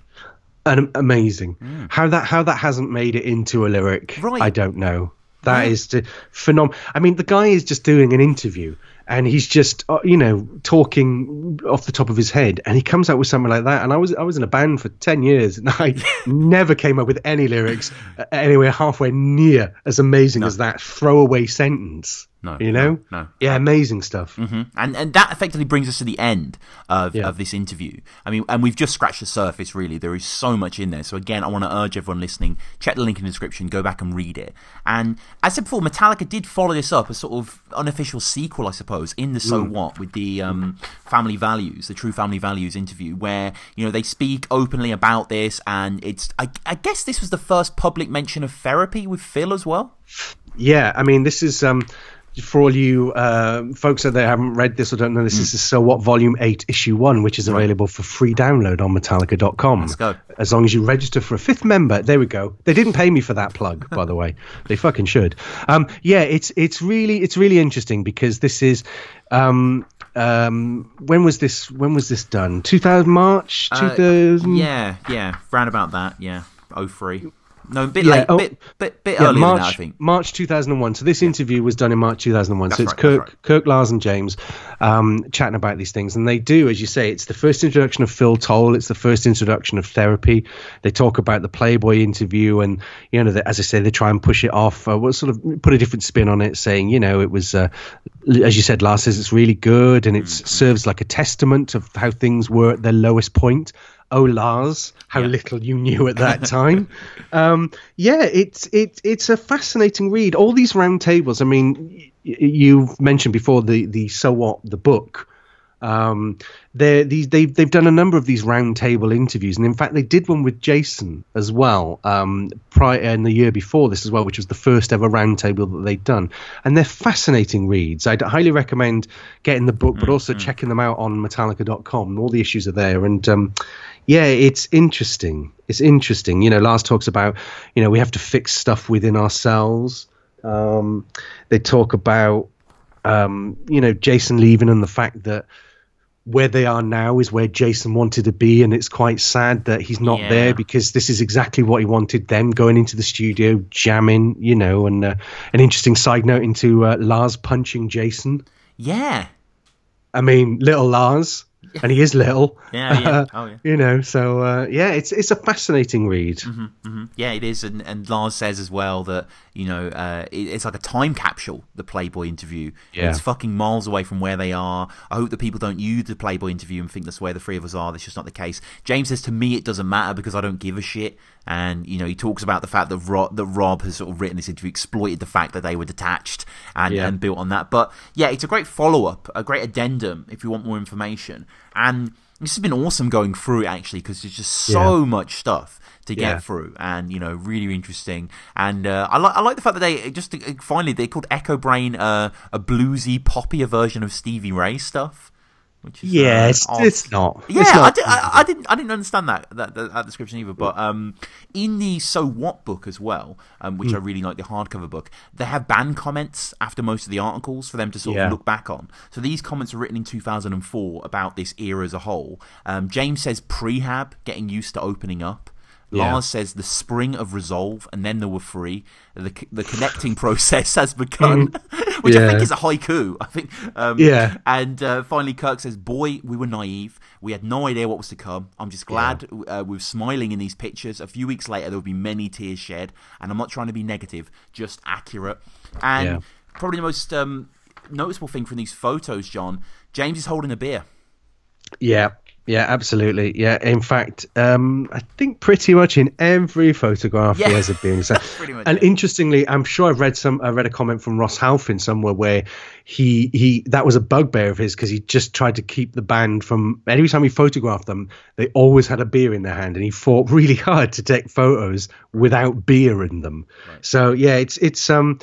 and amazing. How that how that hasn't made it into a lyric, Right. I don't know. That Yeah. is phenomenal. I mean, the guy is just doing an interview, and he's just uh, you know talking off the top of his head. And he comes out with something like that. And i was i was in a band for 10 years and i [LAUGHS] never came up with any lyrics uh, anywhere halfway near as amazing no. as that throwaway sentence no, you know, no, no. yeah, amazing stuff. Mm-hmm. And and that effectively brings us to the end of, yeah. of this interview. I mean, and we've just scratched the surface. Really, there is so much in there. So again, I want to urge everyone listening: check the link in the description, go back and read it. And as I said before, Metallica did follow this up, a sort of unofficial sequel, I suppose, in the So mm. What with the um, family values, the True Family Values interview, where you know they speak openly about this, and it's I, I guess this was the first public mention of therapy with Phil as well. Yeah, I mean, this is um, for all you uh, folks that haven't read this or don't know this, mm. this is So What Volume 8, Issue 1, which is available for free download on Metallica.com. Let's go. As long as you register for a fifth member. There we go. They didn't pay me for that plug, by the way. [LAUGHS] They fucking should. Um, yeah, it's it's really it's really interesting because this is um, um, when was this when was this done? 2000 March 2000 uh, Yeah, yeah, round about that, yeah. 03. No, a bit yeah, late, oh, bit bit, bit yeah, earlier March, that, I think. March 2001. So this interview was done in March 2001. That's so it's right, Kirk, right. Kirk, Lars, and James um, chatting about these things, and they do, as you say, it's the first introduction of Phil Towle. It's the first introduction of therapy. They talk about the Playboy interview, and you know, the, as I say, they try and push it off. Uh, sort of put a different spin on it, saying, you know, it was, uh, as you said, Lars says it's really good, and it mm-hmm. serves like a testament of how things were at their lowest point oh Lars, how yeah. little you knew at that [LAUGHS] time. um, yeah, it's it, it's a fascinating read. All these round tables. I mean, y- you've mentioned before the the so what the book. Um, they these they've they've done a number of these roundtable interviews, and in fact, they did one with Jason as well, um, prior in the year before this as well, which was the first ever roundtable that they'd done. And they're fascinating reads. I'd highly recommend getting the book, but mm-hmm. also checking them out on Metallica.com. All the issues are there, and um, yeah, it's interesting. It's interesting. You know, Lars talks about, you know, we have to fix stuff within ourselves. Um, they talk about, um, you know, Jason leaving and the fact that where they are now is where Jason wanted to be, and it's quite sad that he's not yeah. there because this is exactly what he wanted. Them going into the studio, jamming, you know, and uh, an interesting side note into uh, Lars punching Jason. Yeah, I mean, little Lars [LAUGHS] and he is little. Yeah, yeah. [LAUGHS] Oh, yeah. you know, so uh, yeah, it's it's a fascinating read. Mm-hmm, mm-hmm. Yeah, it is, and, and Lars says as well that you know uh, it, it's like a time capsule. The Playboy interview. Yeah. It's fucking miles away from where they are. I hope that people don't use the Playboy interview and think that's where the three of us are. That's just not the case. James says to me it doesn't matter because I don't give a shit. And you know, he talks about the fact that Rob, that Rob has sort of written this interview, exploited the fact that they were detached and, yeah. and built on that. But yeah, it's a great follow up, a great addendum if you want more information. And this has been awesome going through it actually because there's just so yeah. much stuff to get yeah. through and you know really interesting and uh, I like I like the fact that they just uh, finally they called Echobrain uh, a bluesy poppier version of Stevie Ray stuff which is yeah, uh, it's, it's, not. Yeah, it's not. I, did, I, I, didn't. I didn't understand that, that that, that description either. But um, in the So What book as well, um, which mm. I really like the hardcover book, they have band comments after most of the articles for them to sort yeah. of look back on. So these comments were written in 2004 about this era as a whole. Um, James says prehab, getting used to opening up. Yeah. Lars says the spring of resolve, and then there were three. The the connecting [LAUGHS] process has begun, mm. [LAUGHS] which yeah. I think is a haiku. I think. Um, yeah. And uh, finally, Kirk says, "Boy, we were naive. We had no idea what was to come. I'm just glad yeah. uh, we are smiling in these pictures. A few weeks later, there will be many tears shed, and I'm not trying to be negative, just accurate. And probably the most um, noticeable thing from these photos, John, James is holding a beer. Yeah, yeah, absolutely. Yeah, in fact, um, I think pretty much in every photograph yeah. he has a being. [LAUGHS] So, and interestingly, I'm sure I've read some. I read a comment from Ross Halfin somewhere where he he that was a bugbear of his because he just tried to keep the band from every time he photographed them, they always had a beer in their hand, and he fought [LAUGHS] really hard to take photos without beer in them. Right. So yeah, it's it's um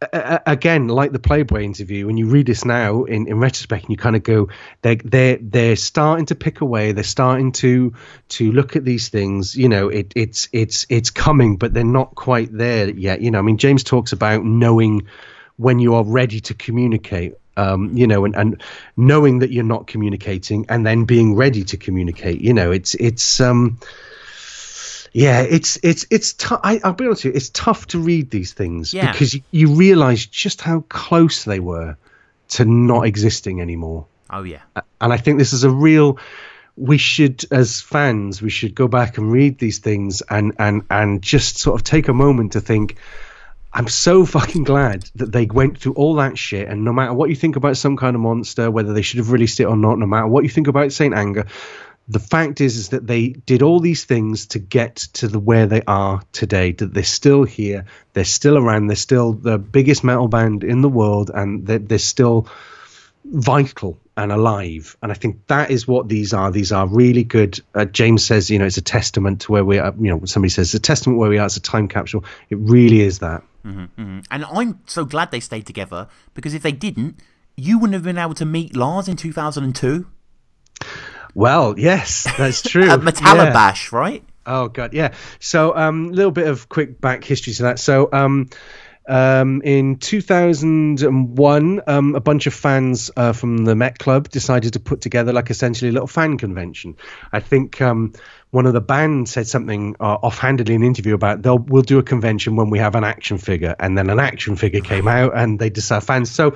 again, like the Playboy interview, when you read this now in, in retrospect, and you kind of go, they're they're they're starting to pick away. They're starting to to look at these things. You know, it, it's it's it's coming, but they're not quite there yet. You know, I mean, James talks about knowing when you are ready to communicate. Um, you know, and, and knowing that you're not communicating, and then being ready to communicate. You know, it's it's um yeah, it's it's it's tough. I'll be honest with you, it's tough to read these things yeah. because you, you realize just how close they were to not existing anymore. Oh yeah. And I think this is a real we should as fans we should go back and read these things and and and just sort of take a moment to think I'm so fucking glad that they went through all that shit, and no matter what you think about some kind of monster, whether they should have released it or not, no matter what you think about Saint Anger, the fact is is that they did all these things to get to the where they are today. That they're still here, they're still around, they're still the biggest metal band in the world, and they're, they're still vital and alive. And I think that is what these are. These are really good. Uh, James says, you know, it's a testament to where we are. You know, somebody says it's a testament where we are. It's a time capsule. It really is that. Mm-hmm, mm-hmm. And I'm so glad they stayed together because if they didn't, you wouldn't have been able to meet Lars in 2002. Well, yes, that's [LAUGHS] true. At Metallibash, yeah. right? Oh god, yeah. So, a um, little bit of quick back history to that. So, um, um, in 2001, um, a bunch of fans uh, from the Met Club decided to put together like essentially a little fan convention. I think um, one of the band said something uh, offhandedly in an interview about they'll we'll do a convention when we have an action figure, and then an action figure came out, and they decided fans. So,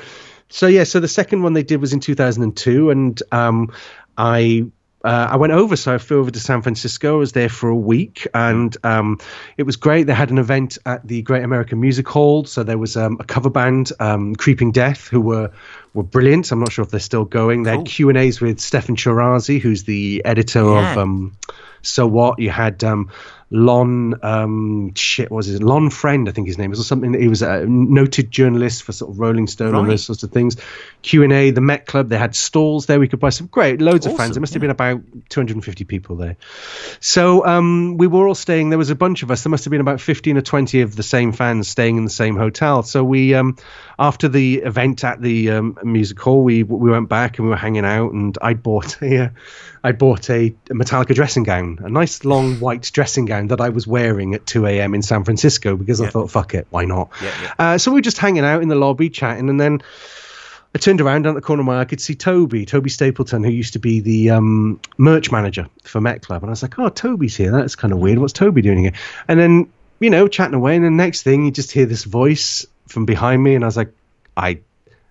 so yeah, so the second one they did was in 2002, and um, I uh, I went over, so I flew over to San Francisco. I was there for a week, and um, it was great. They had an event at the Great American Music Hall, so there was um, a cover band, um, Creeping Death, who were were brilliant. I'm not sure if they're still going. They cool. had Q and A's with Steffan Chirazi, who's the editor yeah. of um, So What. You had um, Lonn um, shit was his Lonn Friend I think his name is or something he was a noted journalist for sort of Rolling Stone right. and those sorts of things Q and A the Met Club they had stalls there we could buy some great loads awesome, of fans It must yeah. have been about 250 people there so um, we were all staying there was a bunch of us there must have been about 15 or 20 of the same fans staying in the same hotel so we um, after the event at the um, music hall we we went back and we were hanging out and I bought [LAUGHS] a I bought a, a Metallica dressing gown, a nice long [SIGHS] white dressing gown that I was wearing at 2 a.m. in San Francisco because yeah. I thought, fuck it, why not? Yeah, yeah. Uh, so we were just hanging out in the lobby chatting, and then I turned around down the corner of my eye, I could see Toby, Toby Stapleton, who used to be the um, merch manager for Met Club. And I was like, oh, Toby's here. That's kind of weird. What's Toby doing here? And then, you know, chatting away. And the next thing, you just hear this voice from behind me. And I was like, I,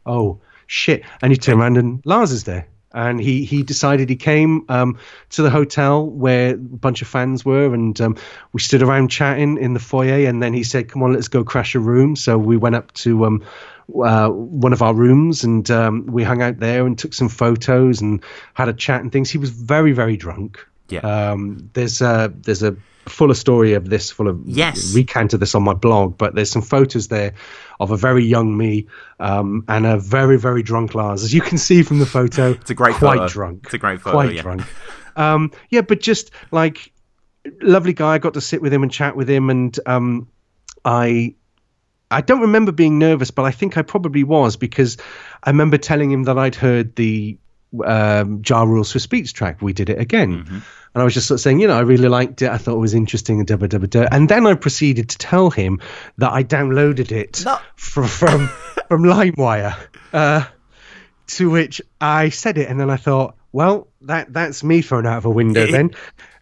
oh, shit. And you turn around and Lars is there and he he decided he came um, to the hotel where a bunch of fans were, and um, we stood around chatting in the foyer. And then he said, "Come on, let's go crash a room." So we went up to um, uh, one of our rooms, and um, we hung out there and took some photos and had a chat and things. He was very very drunk. Yeah. Um, there's a there's a fuller story of this, full of yes. recount of this on my blog, but there's some photos there of a very young me um, and a very very drunk Lars, as you can see from the photo. it's a great quite photo. drunk. It's a great photo. Quite yeah. drunk. Um, yeah, but just like lovely guy. I got to sit with him and chat with him, and um, I I don't remember being nervous, but I think I probably was because I remember telling him that I'd heard the um, Ja Rule Swizz Beatz track. We did it again. Mm-hmm. And I was just sort of saying, you know, I really liked it. I thought it was interesting and da da da da. And then I proceeded to tell him that I downloaded it no. from from [LAUGHS] from LimeWire. Uh, to which I said it, and then I thought, well, that that's me thrown out of a window [LAUGHS] then.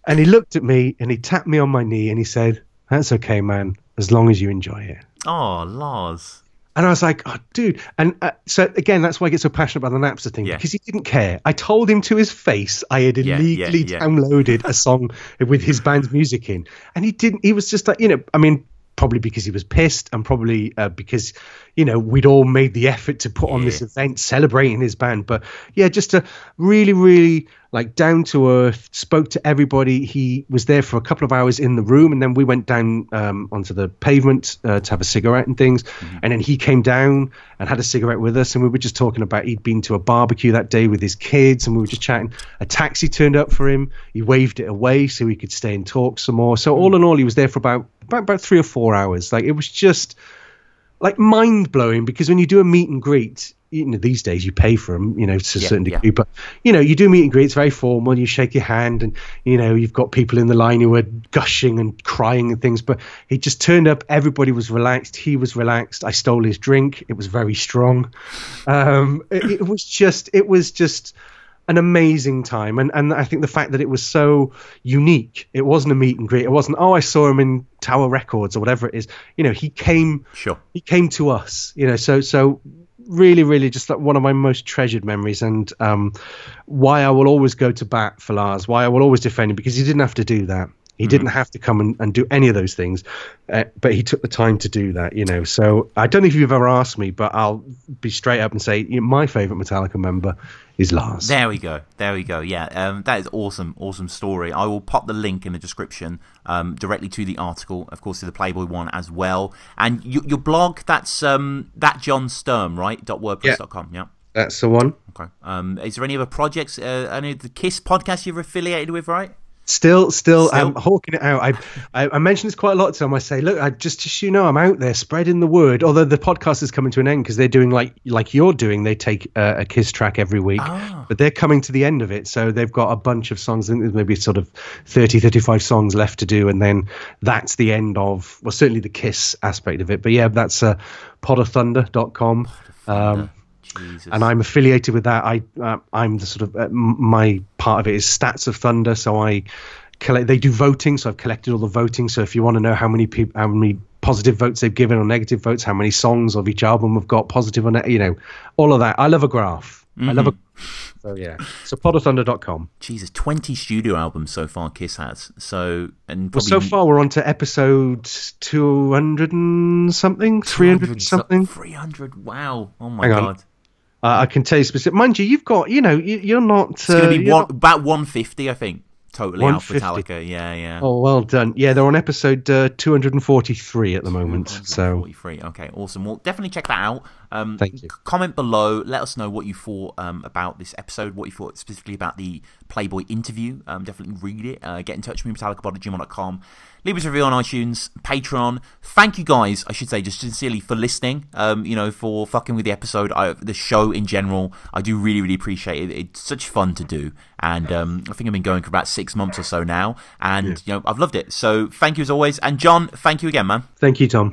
And he looked at me and he tapped me on my knee and he said, "That's okay, man, as long as you enjoy it." Oh, Lars. And I was like, oh, dude. And uh, so, again, that's why I get so passionate about the Napster thing yeah. because he didn't care. I told him to his face I had illegally yeah, yeah, downloaded a song with his band's music in. And he didn't, he was just like, you know, I mean, probably because he was pissed and probably uh, because you know we'd all made the effort to put yeah. on this event celebrating his band but yeah just a really really like down to earth spoke to everybody he was there for a couple of hours in the room and then we went down um, onto the pavement uh, to have a cigarette and things mm-hmm. and then he came down and had a cigarette with us and we were just talking about he'd been to a barbecue that day with his kids and we were just chatting a taxi turned up for him he waved it away so he could stay and talk some more so all mm. in all he was there for about about, about three or four hours like it was just like mind blowing because when you do a meet and greet, you know, these days you pay for them, you know, to a yeah, certain degree. Yeah. But you know, you do meet and greet; it's very formal. You shake your hand, and you know, you've got people in the line who are gushing and crying and things. But he just turned up. Everybody was relaxed. He was relaxed. I stole his drink. It was very strong. Um, it, it was just, it was just an amazing time. And and I think the fact that it was so unique, it wasn't a meet and greet. It wasn't, oh, I saw him in Tower Records or whatever it is. You know, he came sure. he came to us, you know, so so really, really just like one of my most treasured memories, and um, why I will always go to bat for Lars. Why I will always defend him because he didn't have to do that. He didn't have to come and, and do any of those things, uh, but he took the time to do that, you know. So I don't know if you've ever asked me, but I'll be straight up and say you know, my favorite Metallica member is Lars. There we go. There we go. Yeah, um, that is awesome. Awesome story. I will pop the link in the description um, directly to the article, of course, to the Playboy one as well. And y- your blog, that's um, that John Sturm, right? Dot wordpress.com. Yeah. That's the one. Okay. Um, is there any other projects? Uh, any of the Kiss podcast you're affiliated with, right? Still, still, Still? I'm hawking it out. I, I, I mention this quite a lot to them. I say, look, I just, just you know, I'm out there spreading the word. Although the podcast is coming to an end because they're doing like, like you're doing. They take uh, a Kiss track every week, Ah. but they're coming to the end of it. So they've got a bunch of songs. I think there's maybe sort of 30, 35 songs left to do, and then that's the end of, well, certainly the Kiss aspect of it. But yeah, that's uh, podofthunder.com. Um, Jesus. and I'm affiliated with that. I uh, I'm the sort of uh, my part of it is Stats of Thunder. So I collect. They do voting, so I've collected all the voting. So if you want to know how many people, how many positive votes they've given or negative votes, how many songs of each album have got positive or ne- you know, all of that. I love a graph. I love a. So yeah. So podofthunder.com. Jesus, 20 studio albums so far Kiss has. So, and Well, so far we're on to episode 200 and something, 300 something. 300. Wow. Oh my Hang on. Uh, I can tell you specific. Mind you, you've got, you know, you, you're not. It's going to be one, not- about 150, I think. Totally out Metallica. Yeah, yeah. Oh, well done. Yeah, they're on episode uh, 243 at the moment. So 43. Okay, awesome. Well, definitely check that out. Um, Thank you. Comment below. Let us know what you thought um, about this episode, what you thought specifically about the Playboy interview. Um, definitely read it. Uh, get in touch with me, metallicapod@gmail.com. Leave us a review on iTunes, Patreon. Thank you guys, I should say, just sincerely for listening. Um, you know, for fucking with the episode, I, the show in general. I do really, really appreciate it. It's such fun to do, and um, I think I've been going for about six months or so now, and you know, I've loved it. So thank you as always, and John, thank you again, man. thank you, Tom.